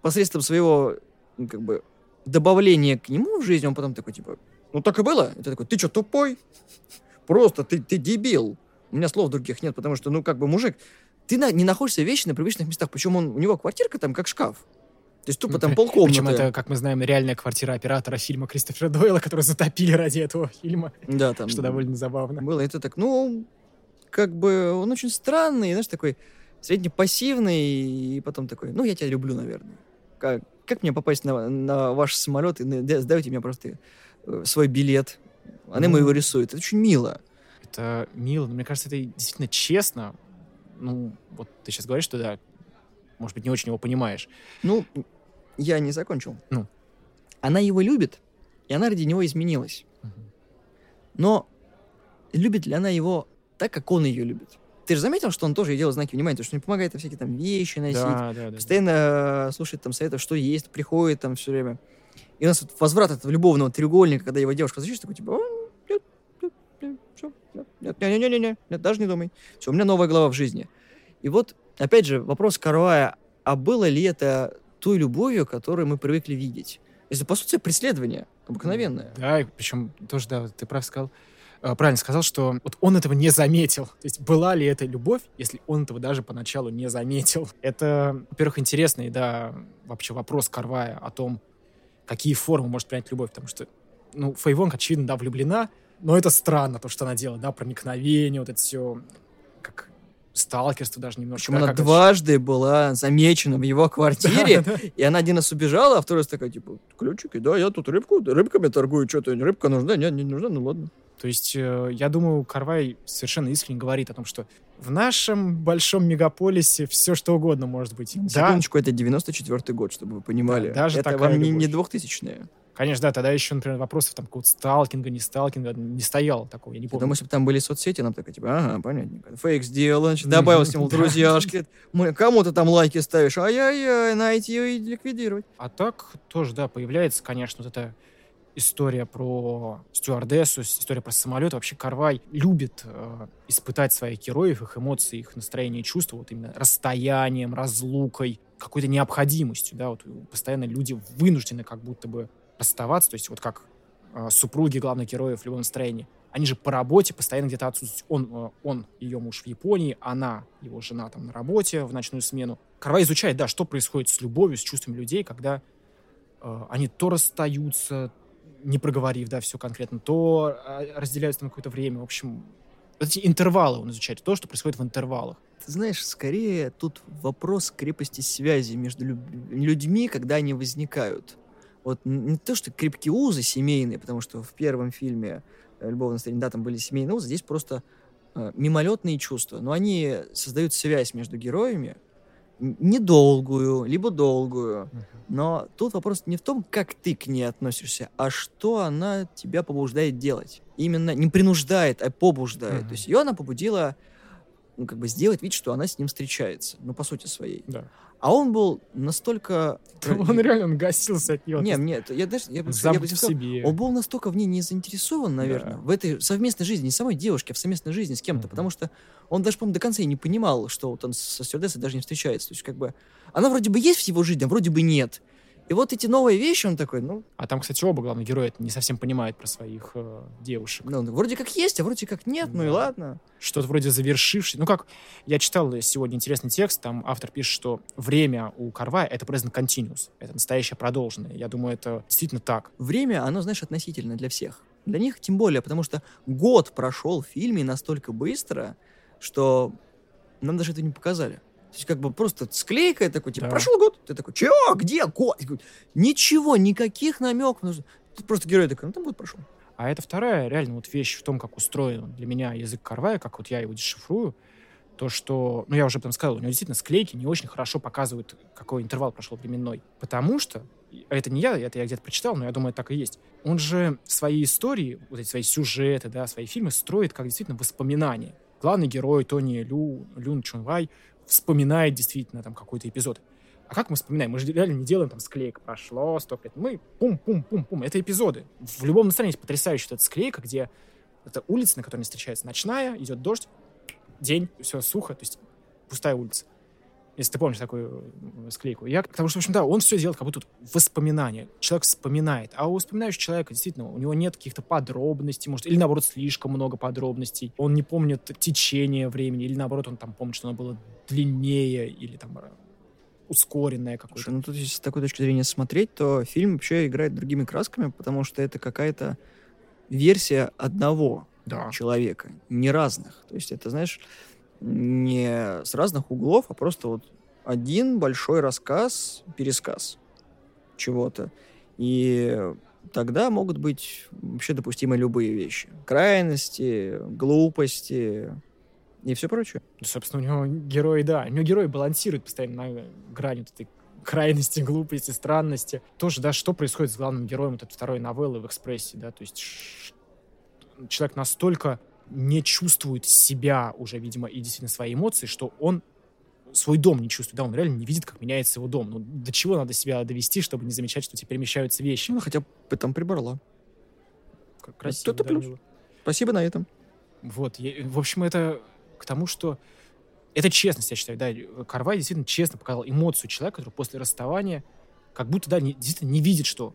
посредством своего ну, как бы добавление к нему в жизнь, он потом такой, типа, ну так и было. И ты такой, ты что, тупой? Просто ты, ты дебил. У меня слов других нет, потому что, ну, как бы, мужик, ты на, не находишься вещи на привычных местах. Причем он, у него квартирка там как шкаф. То есть тупо там полкомнаты. Причем это, как мы знаем, реальная квартира оператора фильма Кристофера Дойла, которую затопили ради этого фильма. Да, там. Что довольно забавно. Было. Это так, ну, как бы он очень странный, знаешь, такой среднепассивный, и потом такой, ну, я тебя люблю, наверное. Как, как мне попасть на, на ваш самолет и сдайте мне просто э, свой билет. Она ему его рисует. Это очень мило. Это мило, но мне кажется, это действительно честно. Ну, вот ты сейчас говоришь, что да, может быть, не очень его понимаешь. Ну, я не закончил. Ну. Она его любит, и она ради него изменилась. Но любит ли она его так, как он ее любит? Ты же заметил, что он тоже делает знаки внимания, то, что не помогает всякие там вещи носить, да, да, да, постоянно да. слушает там советов, что есть, приходит там все время. И у нас вот возврат этого любовного треугольника, когда его девушка защищает, такой типа, нет, нет, нет, все, нет, нет, нет, нет, нет, нет, даже не думай. Все, у меня новая глава в жизни. И вот, опять же, вопрос Карвая, а было ли это той любовью, которую мы привыкли видеть? Это, по сути, преследование обыкновенное. Да, и причем тоже, да, ты прав сказал, Э, правильно сказал, что вот он этого не заметил. То есть была ли это любовь, если он этого даже поначалу не заметил? Это, во-первых, интересный, да, вообще вопрос Карвая о том, какие формы может принять любовь, потому что, ну, Фейвонг, очевидно, да, влюблена, но это странно, то, что она делает, да, проникновение, вот это все, как сталкерство даже немножко. Причем она дважды это... была замечена в его квартире, и она один раз убежала, а второй раз такая, типа, ключики, да, я тут рыбку, рыбками торгую, что-то, рыбка нужна, нет, не нужна, ну ладно. То есть, э, я думаю, Карвай совершенно искренне говорит о том, что в нашем большом мегаполисе все что угодно может быть. Секундочку, да. это 94 год, чтобы вы понимали. Да, даже это вам не, не 2000-е. Конечно, да, тогда еще, например, вопросов там какого-то сталкинга, не сталкинга, не стояло такого, я не помню. Потому бы там были соцсети, нам такая, типа, ага, понятненько. Фейк сделал, значит, добавил с ним друзьяшки. Кому ты там лайки ставишь? Ай-яй-яй, найти и ликвидировать. А так тоже, да, появляется, конечно, вот это история про стюардессу, история про самолет. Вообще Карвай любит э, испытать своих героев, их эмоции, их настроение и чувства вот именно расстоянием, разлукой, какой-то необходимостью, да, вот постоянно люди вынуждены как будто бы расставаться, то есть вот как э, супруги главных героев в любом настроении. они же по работе постоянно где-то отсутствуют. Он, э, он, ее муж в Японии, она, его жена там на работе в ночную смену. Карвай изучает, да, что происходит с любовью, с чувствами людей, когда э, они то расстаются, не проговорив, да, все конкретно, то э, разделяются на какое-то время. В общем, эти интервалы он изучает, то, что происходит в интервалах. Ты знаешь, скорее тут вопрос крепости связи между людьми, когда они возникают. Вот не то, что крепкие узы семейные, потому что в первом фильме э, «Любовное состояние», да, там были семейные узы, здесь просто э, мимолетные чувства, но они создают связь между героями, недолгую, либо долгую. Но тут вопрос не в том, как ты к ней относишься, а что она тебя побуждает делать. Именно не принуждает, а побуждает. Мгм. То есть ее она побудила ну, как бы сделать вид, что она с ним встречается, ну, по сути своей. Да. А он был настолько... Он реально он гасился от нее. Не, мне, я даже... Я, я бы сказал, себе. он был настолько в ней не заинтересован, наверное, Да. в этой совместной жизни, не самой девушки, а в совместной жизни с кем-то, что потому что он даже, по-моему, до конца и не понимал, что вот он со стюардессой даже не встречается. То есть, как бы, она вроде бы есть в его жизни, а вроде бы нет. И вот эти новые вещи, он такой, ну, А там, кстати, оба главных героя это не совсем понимают про своих э, девушек. ну, вроде как есть, а вроде как нет, ну и Да. ладно. Что-то вроде завершивший. Ну, как я читал сегодня интересный текст, там автор пишет, что время у Карвая — это present continuous, это настоящее продолженное. Я думаю, это действительно так. Время, оно, знаешь, относительно для всех. Для них тем более, потому что год прошел в фильме настолько быстро, что нам даже это не показали. То есть как бы просто склейка такой, типа, Да. прошел год, ты такой, чё, где год? Я говорю, Ничего, никаких намеков. Ну, Тут просто герой такой, ну там год прошел. А это вторая реально вот вещь в том, как устроен для меня язык Карвая, как вот я его дешифрую, то, что, ну, я уже потом сказал, у него действительно склейки не очень хорошо показывают, какой интервал прошел временной. Потому что, это не я, это я где-то прочитал, но я думаю, так и есть. Он же свои истории, вот эти свои сюжеты, да, свои фильмы строит как действительно воспоминания. Главный герой Тони Лю, Люн Чунвай вспоминает действительно там какой-то эпизод. А как мы вспоминаем? Мы же реально не делаем там склейка. Прошло сто лет. Мы пум-пум-пум-пум. Это эпизоды. В любом настроении есть потрясающая эта склейка, где это улица, на которой они встречаются, ночная, идет дождь, день, все сухо, то есть пустая улица. Если ты помнишь такую склейку. Я, потому что, в общем, да, он все делает как будто тут воспоминания. Человек вспоминает. А у вспоминающего человека, действительно, у него нет каких-то подробностей, может, или, наоборот, слишком много подробностей. Он не помнит течение времени, или, наоборот, он там помнит, что оно было длиннее, или там э, ускоренное какое-то. Ну тут если с такой точки зрения смотреть, то фильм вообще играет другими красками, потому что это какая-то версия одного Да. человека, не разных. То есть это, знаешь, не с разных углов, а просто вот один большой рассказ, пересказ чего-то. И тогда могут быть вообще допустимы любые вещи. Крайности, глупости и все прочее. Собственно, у него герой, да, у него герой балансирует постоянно на грани вот этой крайности, глупости, странности. Тоже, да, что происходит с главным героем вот этой второй новеллы в «Экспрессе», да, то есть человек настолько не чувствует себя уже, видимо, и действительно свои эмоции, что он свой дом не чувствует, да, он реально не видит, как меняется его дом. Ну, до чего надо себя довести, чтобы не замечать, что тебе перемещаются вещи? Ну, хотя бы там прибрала. Как красиво, это да, плюс. Спасибо на этом. Вот, я- в общем, это к тому, что это честность, я считаю, да. Карвай действительно честно показал эмоцию человека, который после расставания как будто, да, не- действительно не видит, что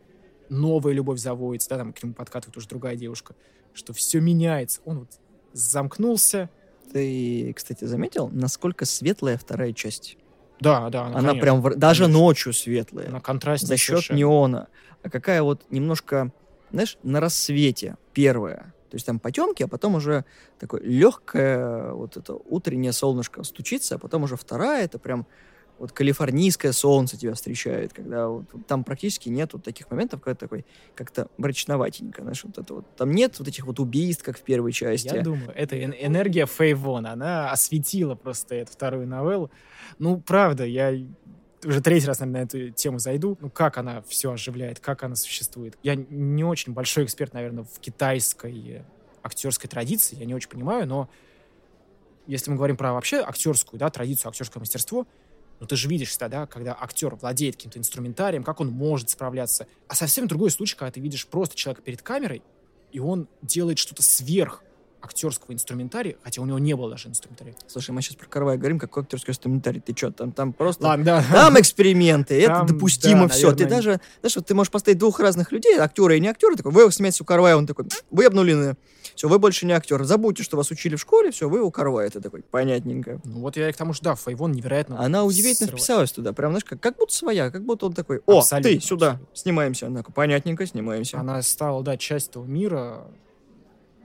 новая любовь заводится, да, там к нему подкатывает уже другая девушка, что все меняется. Он вот замкнулся. Ты, кстати, заметил, насколько светлая вторая часть? Да, да, Она конечно, прям в- даже конечно. ночью светлая. на контрасте за счет совершенно. неона. А какая вот немножко, знаешь, на рассвете первая. То есть там потемки, а потом уже такое легкое вот это утреннее солнышко стучится, а потом уже вторая, это прям вот калифорнийское солнце тебя встречает, когда вот, вот там практически нет вот таких моментов, когда такой как-то мрачноватенько, знаешь, вот это вот. Там нет вот этих вот убийств, как в первой части. Я думаю, это эн- энергия Фейвон, она осветила просто эту вторую новеллу. Ну, правда, я уже третий раз, наверное, на эту тему зайду. Ну, как она все оживляет, как она существует. Я не очень большой эксперт, наверное, в китайской актерской традиции, я не очень понимаю, но если мы говорим про вообще актерскую, да, традицию, актерское мастерство, ну, ты же видишь всегда, да, когда актер владеет каким-то инструментарием, как он может справляться. А совсем другой случай, когда ты видишь просто человека перед камерой, и он делает что-то сверх актерского инструментария, хотя у него не было даже инструментария. Слушай, мы сейчас про Карвая говорим, какой актерский инструментарий. Ты что, там, там просто... Ладно, да. Там эксперименты, это Там, допустимо да, все. Ты наверное, даже, знаешь, вот ты можешь поставить двух разных людей, актера и не актера, такой, вы снимаете у Карвая, он такой, вы обнулены. Все, вы больше не актер. Забудьте, что вас учили в школе, все, вы у Карвая. Это такой, понятненько. Ну вот я и к тому, что да, Фейвон невероятно... Она удивительно срывает. вписалась туда, прям, знаешь, как, как будто своя, как будто он такой, о, Абсолютно, ты сюда, абсолютно. снимаемся. Она такая, понятненько, снимаемся. Она стала, да, часть этого мира.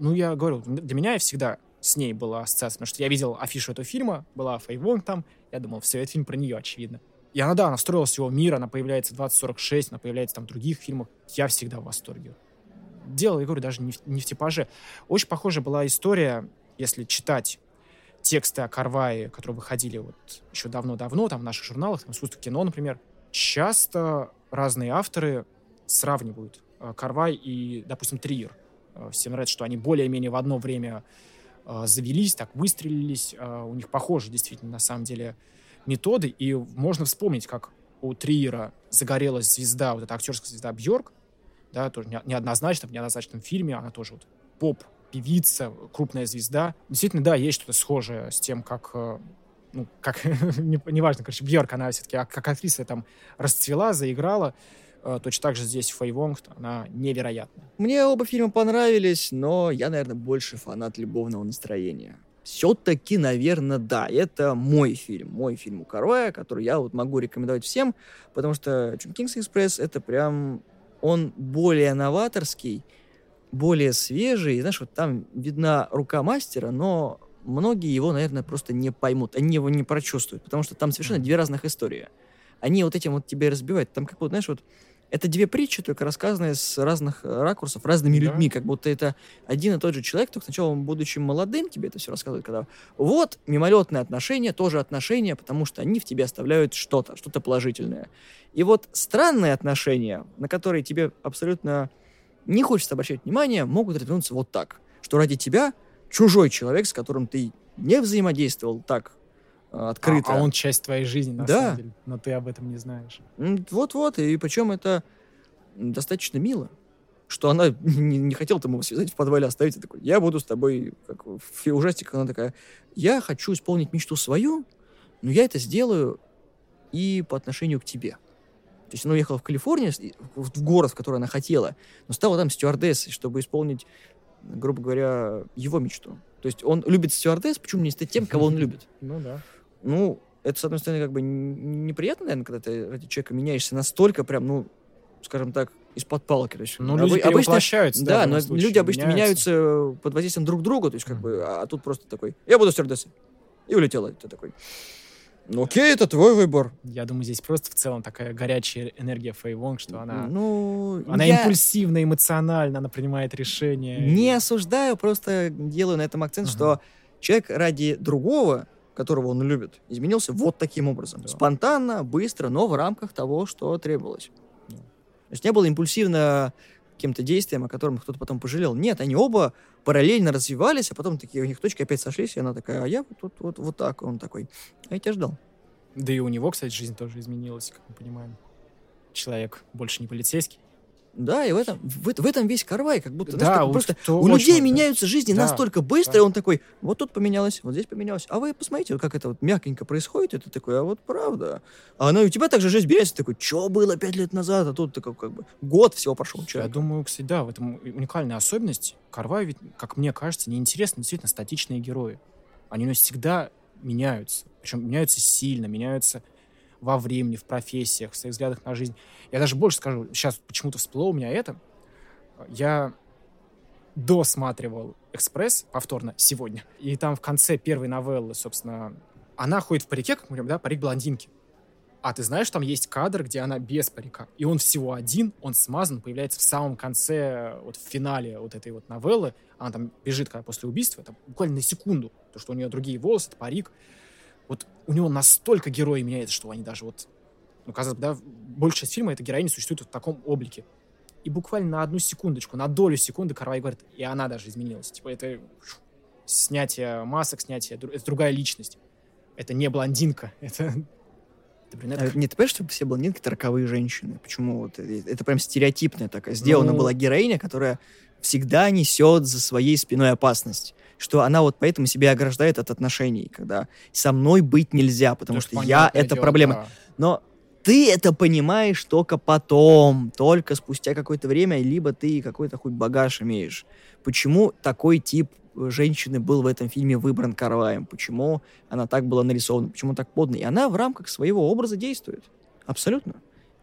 Ну, я говорю, для меня всегда с ней была ассоциация, потому что я видел афишу этого фильма, была Фэй Вонг там, я думал, все, этот фильм про нее, очевидно. И она, да, она встроилась в его мир, она появляется в 2046, она появляется там в других фильмах. Я всегда в восторге. Дело, я говорю, даже не в, не в типаже. Очень похожая была история, если читать тексты о Карвае, которые выходили вот еще давно-давно, там в наших журналах, там искусство кино, например. Часто разные авторы сравнивают э, Карвай и, допустим, Триер. Э, Всем нравится, что они более-менее в одно время э, завелись, так выстрелились. Э, У них похожи действительно, на самом деле, методы. И можно вспомнить, как у Триера загорелась звезда, вот эта актерская звезда Бьорк, да, тоже не- неоднозначно, в неоднозначном фильме, она тоже вот поп, певица, крупная звезда. Действительно, да, есть что-то схожее с тем, как, ну, как, не- неважно, короче, Бьорк, она все-таки как актриса там расцвела, заиграла. Э, Точно так же здесь Фэй Вонг, она невероятная. Мне оба фильма понравились, но я, наверное, больше фанат любовного настроения. Все-таки, наверное, да, это мой фильм, мой фильм у Карвая, который я вот могу рекомендовать всем, потому что Чумкингс Экспресс это прям, он более новаторский, более свежий, и, знаешь, вот там видна рука мастера, но многие его, наверное, просто не поймут, они его не прочувствуют, потому что там совершенно две разных истории. Они вот этим вот тебе разбивают, там как будто, знаешь, вот это две притчи, только рассказанные с разных э, ракурсов, разными Да. людьми, как будто это один и тот же человек, только сначала, будучи молодым, тебе это все рассказывает, когда вот мимолетные отношения, тоже отношения, потому что они в тебе оставляют что-то, что-то положительное. И вот странные отношения, на которые тебе абсолютно не хочется обращать внимание, могут развернуться вот так, что ради тебя чужой человек, с которым ты не взаимодействовал так э, А, открыто. а он часть твоей жизни, на Да. самом деле. Но ты об этом не знаешь. Вот-вот, и причем это достаточно мило, что она не, не хотела там его связать в подвале, оставить, и такой, я буду с тобой, как в ужастиках, она такая, я хочу исполнить мечту свою, но я это сделаю и по отношению к тебе. То есть она уехала в Калифорнию, в город, в который она хотела, но стала там стюардессой, чтобы исполнить, грубо говоря, его мечту. То есть он любит стюардесс, почему не стать тем, кого он любит? Ну да. Ну, это, с одной стороны, как бы неприятно, наверное, когда ты ради человека меняешься настолько прям, ну, скажем так, из-под палки. То есть, Ну, обы- люди обычно, перевоплощаются. да, в но случае, люди обычно меняются. под воздействием друг друга, то есть, как Мгм. бы, а тут просто такой, я буду стюардессой. И улетела. Ты такой, ну, окей, это твой выбор. Я думаю, здесь просто в целом такая горячая энергия Фэй Вонг, что она, ну, она я импульсивна, эмоциональна, она принимает решения. не осуждаю, просто делаю на этом акцент, Ага. что человек ради другого, которого он любит, изменился вот таким образом. Да. Спонтанно, быстро, но в рамках того, что требовалось. Да. То есть не было импульсивно каким-то действием, о котором кто-то потом пожалел. Нет, они оба параллельно развивались, а потом такие у них точки опять сошлись, и она такая, а я вот, вот, вот, вот так, он такой, а я тебя ждал. Да и у него, кстати, жизнь тоже изменилась, как мы понимаем. Человек больше не полицейский. Да, и в этом, в, в этом весь карвай, как будто, знаешь, да, такой у, просто кто У людей очень- меняются жизни Да, настолько быстро, да. и он такой, вот тут поменялось, вот здесь поменялось. А вы посмотрите, как это вот мягенько происходит, ты такой, а вот правда. А она и у тебя также жизнь меняется, такой, что было пять лет назад, а тут такой, как бы, год всего прошел. Я человек. думаю, кстати, да, в этом уникальная особенность. Карвай ведь, как мне кажется, неинтересны действительно статичные герои. Они у нас всегда меняются. Причем меняются сильно, меняются во времени, в профессиях, в своих взглядах на жизнь. Я даже больше скажу, сейчас почему-то всплыло у меня это. Я досматривал «Экспресс» повторно сегодня. И там в конце первой новеллы, собственно, она ходит в парике, как мы говорим, да, парик блондинки. А ты знаешь, там есть кадр, где она без парика. И он всего один, он смазан, появляется в самом конце, вот в финале вот этой вот новеллы. Она там бежит когда после убийства, это буквально на секунду. То, что у нее другие волосы, это парик. Вот у него настолько герои меняется, что они даже вот... Ну, казалось бы, да, большая часть фильма эта героиня существует в таком облике. И буквально на одну секундочку, на долю секунды Карвай говорит, и она даже изменилась. Типа это снятие масок, снятие... Это другая личность. Это не блондинка. Это... это брюнетка. А, Нет, ты понимаешь, что все блондинки это роковые женщины? Почему? Вот, это прям стереотипная такая. Сделана Ну. была героиня, которая всегда несет за своей спиной опасность. Что она вот поэтому себя ограждает от отношений, когда со мной быть нельзя, потому Ну, что я это дело, проблема. да. Но ты это понимаешь только потом, только спустя какое-то время, либо ты какой-то хоть багаж имеешь. Почему такой тип женщины был в этом фильме выбран Карваем? Почему она так была нарисована? Почему так подно? И она в рамках своего образа действует. Абсолютно.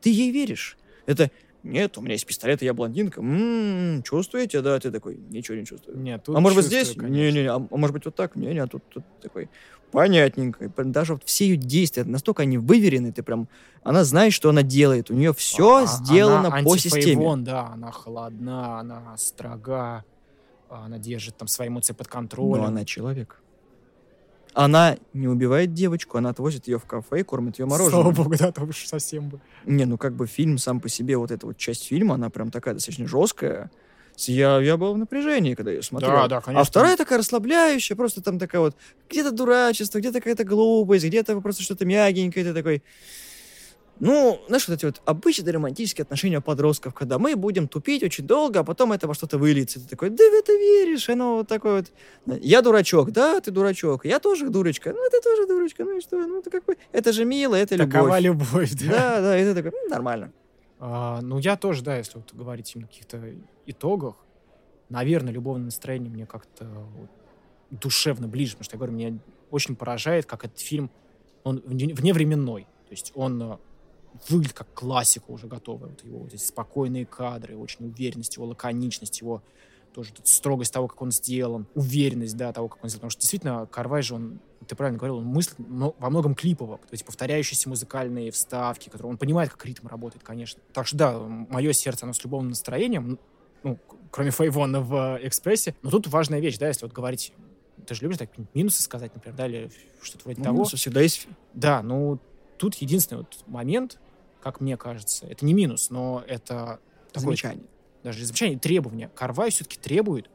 Ты ей веришь. Это нет, у меня есть пистолет, и я блондинка. М-м, чувствуете, да? Ты такой, ничего не чувствую. Нет, тут А может быть здесь? конечно. Не-не, а, а может быть вот так? Не-не, а тут, тут такой понятненько. Даже вот все ее действия, настолько они выверены, ты прям... Она знает, что она делает. У нее все А- сделано она по системе. да, она холодна, она строга, она держит там свои эмоции под контролем. Но она человек. Она не убивает девочку, она отвозит ее в кафе и кормит ее Слава мороженым. богу, да, то уж совсем бы. Не, ну как бы фильм сам по себе, вот эта вот часть фильма, она прям такая достаточно жесткая. Я, я был в напряжении, когда ее смотрел. Да, да, конечно. А вторая такая расслабляющая, просто там такая вот, где-то дурачество, где-то какая-то глупость, где-то просто что-то мягенькое, ты такой... Ну, знаешь, вот эти вот обычные романтические отношения подростков, когда мы будем тупить очень долго, а потом это во что-то выльется. Ты такой, да в это веришь, оно вот такое вот. Я дурачок, да, ты дурачок, я тоже дурочка, ну ты тоже дурочка, ну и что, ну это какой, это же мило, это Такова любовь. любовь, да. Да, да, и ты такой, «М, нормально. А, ну, я тоже, да, если вот говорить именно о каких-то итогах, наверное, любовное настроение мне как-то вот душевно ближе, потому что, я говорю, меня очень поражает, как этот фильм, он вне- вневременной. То есть он э, выглядит как классика уже готовая. Вот его вот эти спокойные кадры, очень уверенность, его лаконичность, его тоже тут строгость того, как он сделан, уверенность, да, того, как он сделан. Потому что действительно Карвай же, он, ты правильно говорил, он мыслит во многом клипово. То есть повторяющиеся музыкальные вставки, которые он понимает, как ритм работает, конечно. Так что да, мое сердце, оно с любовным настроением, ну, кроме Фейвона в э, «Экспрессе». Но тут важная вещь, да, если вот говорить... Ты же любишь так минусы сказать, например, да, или что-то вроде Ну, того. минусы всегда есть. Да, ну тут единственный вот момент, как мне кажется, это не минус, но это такое Замечание. даже замечание, требования. Карвай все-таки требует,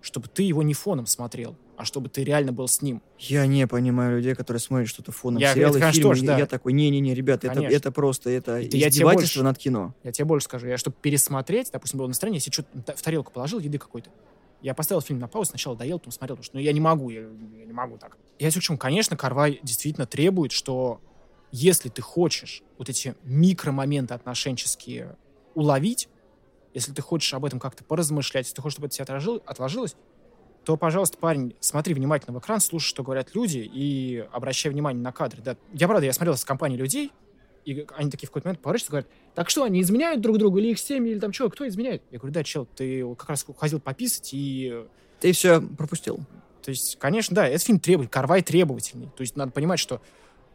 чтобы ты его не фоном смотрел, а чтобы ты реально был с ним. Я не понимаю людей, которые смотрят что-то фоном. Я- сериалы, это, конечно, фильмы. тоже, я, да. я такой, не-не-не, ребята, это, Конечно. это просто это я тебе издевательство больше- над кино. Я тебе больше скажу, я чтобы пересмотреть, допустим, было настроение, если что-то в тарелку положил, еды какой-то, я поставил фильм на паузу, сначала доел, потом смотрел, потому что ну, я не могу, я, я не могу так. Я все к чему, конечно, Карвай действительно требует, что если ты хочешь вот эти микромоменты отношенческие уловить, если ты хочешь об этом как-то поразмышлять, если ты хочешь, чтобы это тебе отложилось, то, пожалуйста, парень, смотри внимательно в экран, слушай, что говорят люди, и обращай внимание на кадры. Да. Я, правда, я смотрел с компанией людей, и они такие в какой-то момент поворачиваются и говорят, так что, они изменяют друг другу, или их семьи, или там что, кто изменяет? Я говорю, да, чел, ты как раз ходил пописать, и... Ты все пропустил. То есть, конечно, да, этот фильм требует, Карвай требовательный. То есть, надо понимать, что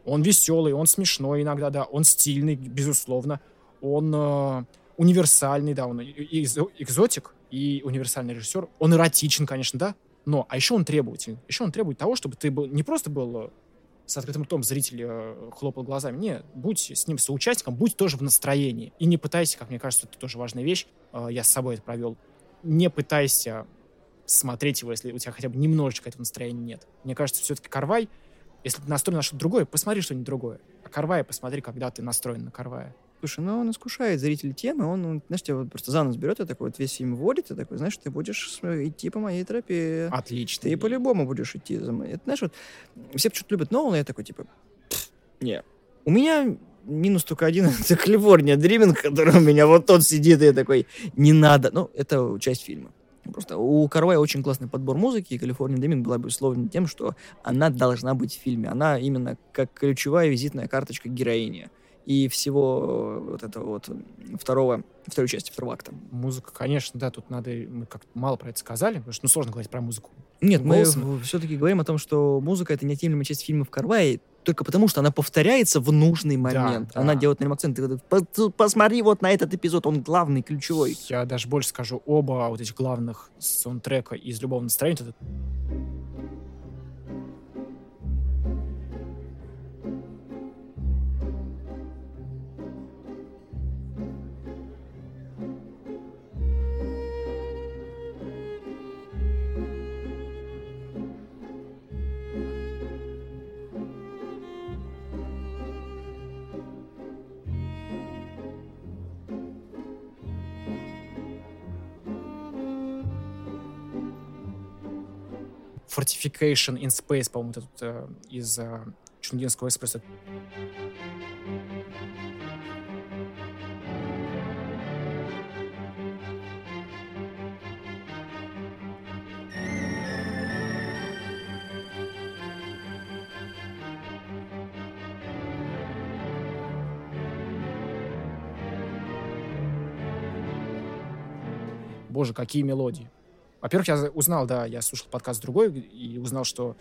он веселый, он смешной иногда, да, он стильный, безусловно, он э, универсальный, да, он экзотик и универсальный режиссер, он эротичен, конечно, да, но, а еще он требовательный. Еще он требует того, чтобы ты был не просто был э, с открытым ртом зритель э, хлопал глазами. Не, будь с ним соучастником, будь тоже в настроении. И не пытайся, как мне кажется, это тоже важная вещь, э, я с собой это провел, не пытайся смотреть его, если у тебя хотя бы немножечко этого настроения нет. Мне кажется, все-таки Карвай, если ты настроен на что-то другое, посмотри что-нибудь другое. А Карвая посмотри, когда ты настроен на Карвая. Слушай, ну он искушает зрителей темы, он, он, знаешь, тебя вот просто за нос берет и такой вот весь фильм вводит, и такой, знаешь, ты будешь идти по моей тропе. Отлично. Ты по-любому будешь идти за мной. Это, знаешь, вот все почему-то любят Нолана, я такой, типа, «Пф, не. У меня минус только один, это Калифорния Дриминг, который у меня вот тот сидит, и я такой, не надо. Ну, это часть фильма. Просто у Карвая очень классный подбор музыки, и Калифорния Дриминг была бы условлена тем, что она должна быть в фильме. Она именно как ключевая визитная карточка героини и всего вот этого вот второго, второй части, второго акта. Музыка, конечно, да, тут надо, мы как мало про это сказали, потому что ну, сложно говорить про музыку. Нет, мы Голосом. все-таки говорим о том, что музыка — это неотъемлемая часть фильмов Карваи, только потому, что она повторяется в нужный момент. да. Она делает на нем акцент. Ты вот «По- посмотри вот на этот эпизод, он главный, ключевой. Я даже больше скажу, оба вот этих главных саундтрека из «Любовного настроения», Fortification in Space, по-моему, этот э, из э, Чунгинского экспресса. Боже, какие мелодии. Во-первых, я узнал, да, я слушал подкаст другой и узнал, что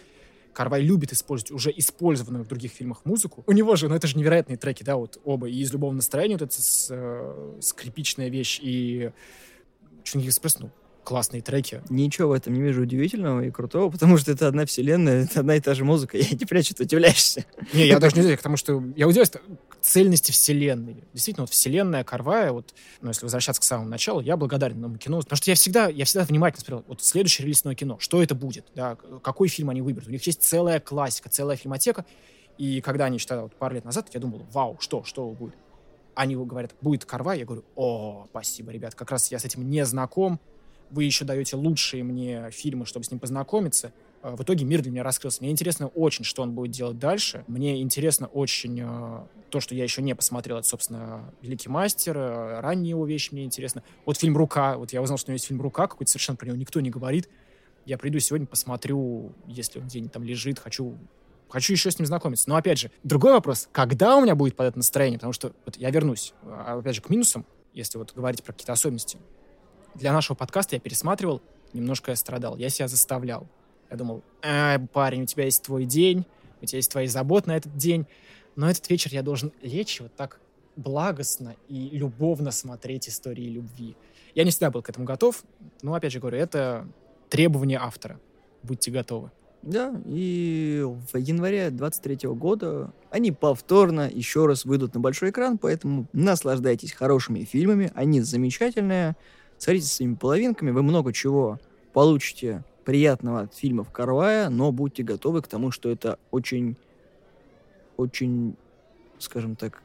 Карвай любит использовать уже использованную в других фильмах музыку. У него же, ну это же невероятные треки, да, вот оба. И из любого настроения вот эта с, э, скрипичная вещь, и Чунги Экспресс, ну, классные треки. Ничего в этом не вижу удивительного и крутого, потому что это одна вселенная, это одна и та же музыка. Я не прячу, ты удивляешься. Не, я даже не знаю, потому что я удивляюсь цельности вселенной. Действительно, вот вселенная Карвая, вот, ну, если возвращаться к самому началу, я благодарен этому кино, потому что я всегда, я всегда внимательно смотрел, вот следующее релизное кино, что это будет, да, какой фильм они выберут. У них есть целая классика, целая фильмотека, и когда они читали вот пару лет назад, я думал, вау, что, что будет? Они говорят, будет Карвай, я говорю, о, спасибо, ребят, как раз я с этим не знаком, вы еще даете лучшие мне фильмы, чтобы с ним познакомиться. А, в итоге мир для меня раскрылся. Мне интересно очень, что он будет делать дальше. Мне интересно очень э, то, что я еще не посмотрел. Это, собственно, «Великий мастер», э, ранние его вещи мне интересно. Вот фильм «Рука». Вот я узнал, что у него есть фильм «Рука», какой-то совершенно про него никто не говорит. Я приду сегодня, посмотрю, если он где-нибудь там лежит, хочу хочу еще с ним знакомиться. Но, опять же, другой вопрос, когда у меня будет под это настроение, потому что вот я вернусь, а, опять же, к минусам, если вот говорить про какие-то особенности для нашего подкаста я пересматривал, немножко я страдал. Я себя заставлял. Я думал, э, парень, у тебя есть твой день, у тебя есть твои заботы на этот день, но этот вечер я должен лечь вот так благостно и любовно смотреть истории любви. Я не всегда был к этому готов, но, опять же говорю, это требование автора. Будьте готовы. Да, и в январе 23 года они повторно еще раз выйдут на большой экран, поэтому наслаждайтесь хорошими фильмами, они замечательные смотрите своими половинками, вы много чего получите приятного от фильмов Карвая, но будьте готовы к тому, что это очень, очень, скажем так,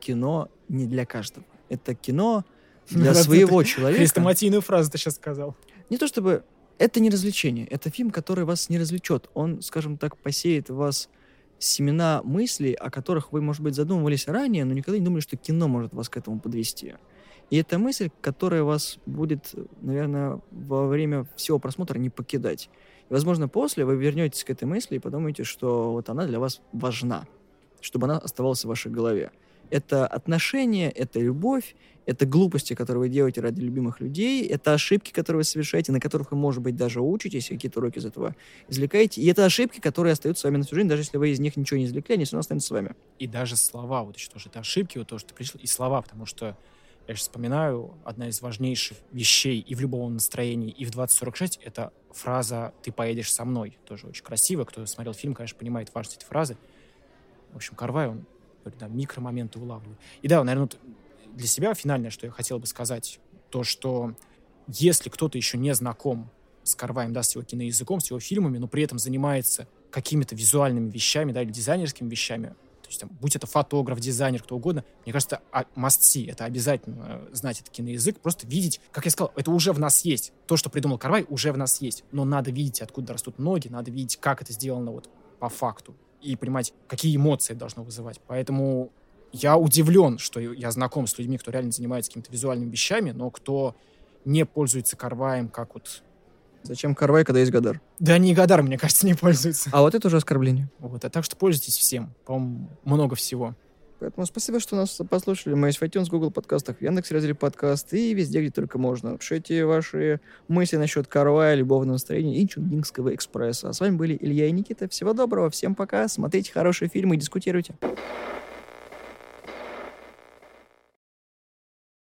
кино не для каждого. Это кино для своего человека. Хрестоматийную фразу ты сейчас сказал. Не то чтобы... Это не развлечение. Это фильм, который вас не развлечет. Он, скажем так, посеет в вас семена мыслей, о которых вы, может быть, задумывались ранее, но никогда не думали, что кино может вас к этому подвести. И это мысль, которая вас будет, наверное, во время всего просмотра не покидать. И, возможно, после вы вернетесь к этой мысли и подумаете, что вот она для вас важна, чтобы она оставалась в вашей голове. Это отношения, это любовь, это глупости, которые вы делаете ради любимых людей, это ошибки, которые вы совершаете, на которых вы, может быть, даже учитесь, какие-то уроки из этого извлекаете. И это ошибки, которые остаются с вами на всю жизнь, даже если вы из них ничего не извлекли, они все равно останутся с вами. И даже слова, вот еще тоже, это ошибки, вот то, что ты пришел, и слова, потому что я сейчас вспоминаю, одна из важнейших вещей и в любом настроении, и в 2046 — это фраза «ты поедешь со мной». Тоже очень красиво. Кто смотрел фильм, конечно, понимает важность этой фразы. В общем, Карвай, он да, микромоменты улавливает. И да, наверное, для себя финальное, что я хотел бы сказать, то, что если кто-то еще не знаком с Карваем, да, с его киноязыком, с его фильмами, но при этом занимается какими-то визуальными вещами, да, или дизайнерскими вещами, есть, там, будь это фотограф, дизайнер, кто угодно, мне кажется, а, must see, это обязательно э, знать этот киноязык, просто видеть, как я сказал, это уже в нас есть. То, что придумал Карвай, уже в нас есть. Но надо видеть, откуда растут ноги, надо видеть, как это сделано вот по факту. И понимать, какие эмоции должно вызывать. Поэтому я удивлен, что я знаком с людьми, кто реально занимается какими-то визуальными вещами, но кто не пользуется Карваем как вот Зачем Карвай, когда есть Гадар? Да они и Гадар, мне кажется, не пользуются. А вот это уже оскорбление. Вот, а так что пользуйтесь всем. По-моему, много всего. Поэтому спасибо, что нас послушали. Мы есть в iTunes, Google подкастах, в Яндекс.Разделе подкаст и везде, где только можно. Пишите ваши мысли насчет Карвая, любовного настроения и Чунгингского экспресса. А с вами были Илья и Никита. Всего доброго, всем пока. Смотрите хорошие фильмы и дискутируйте.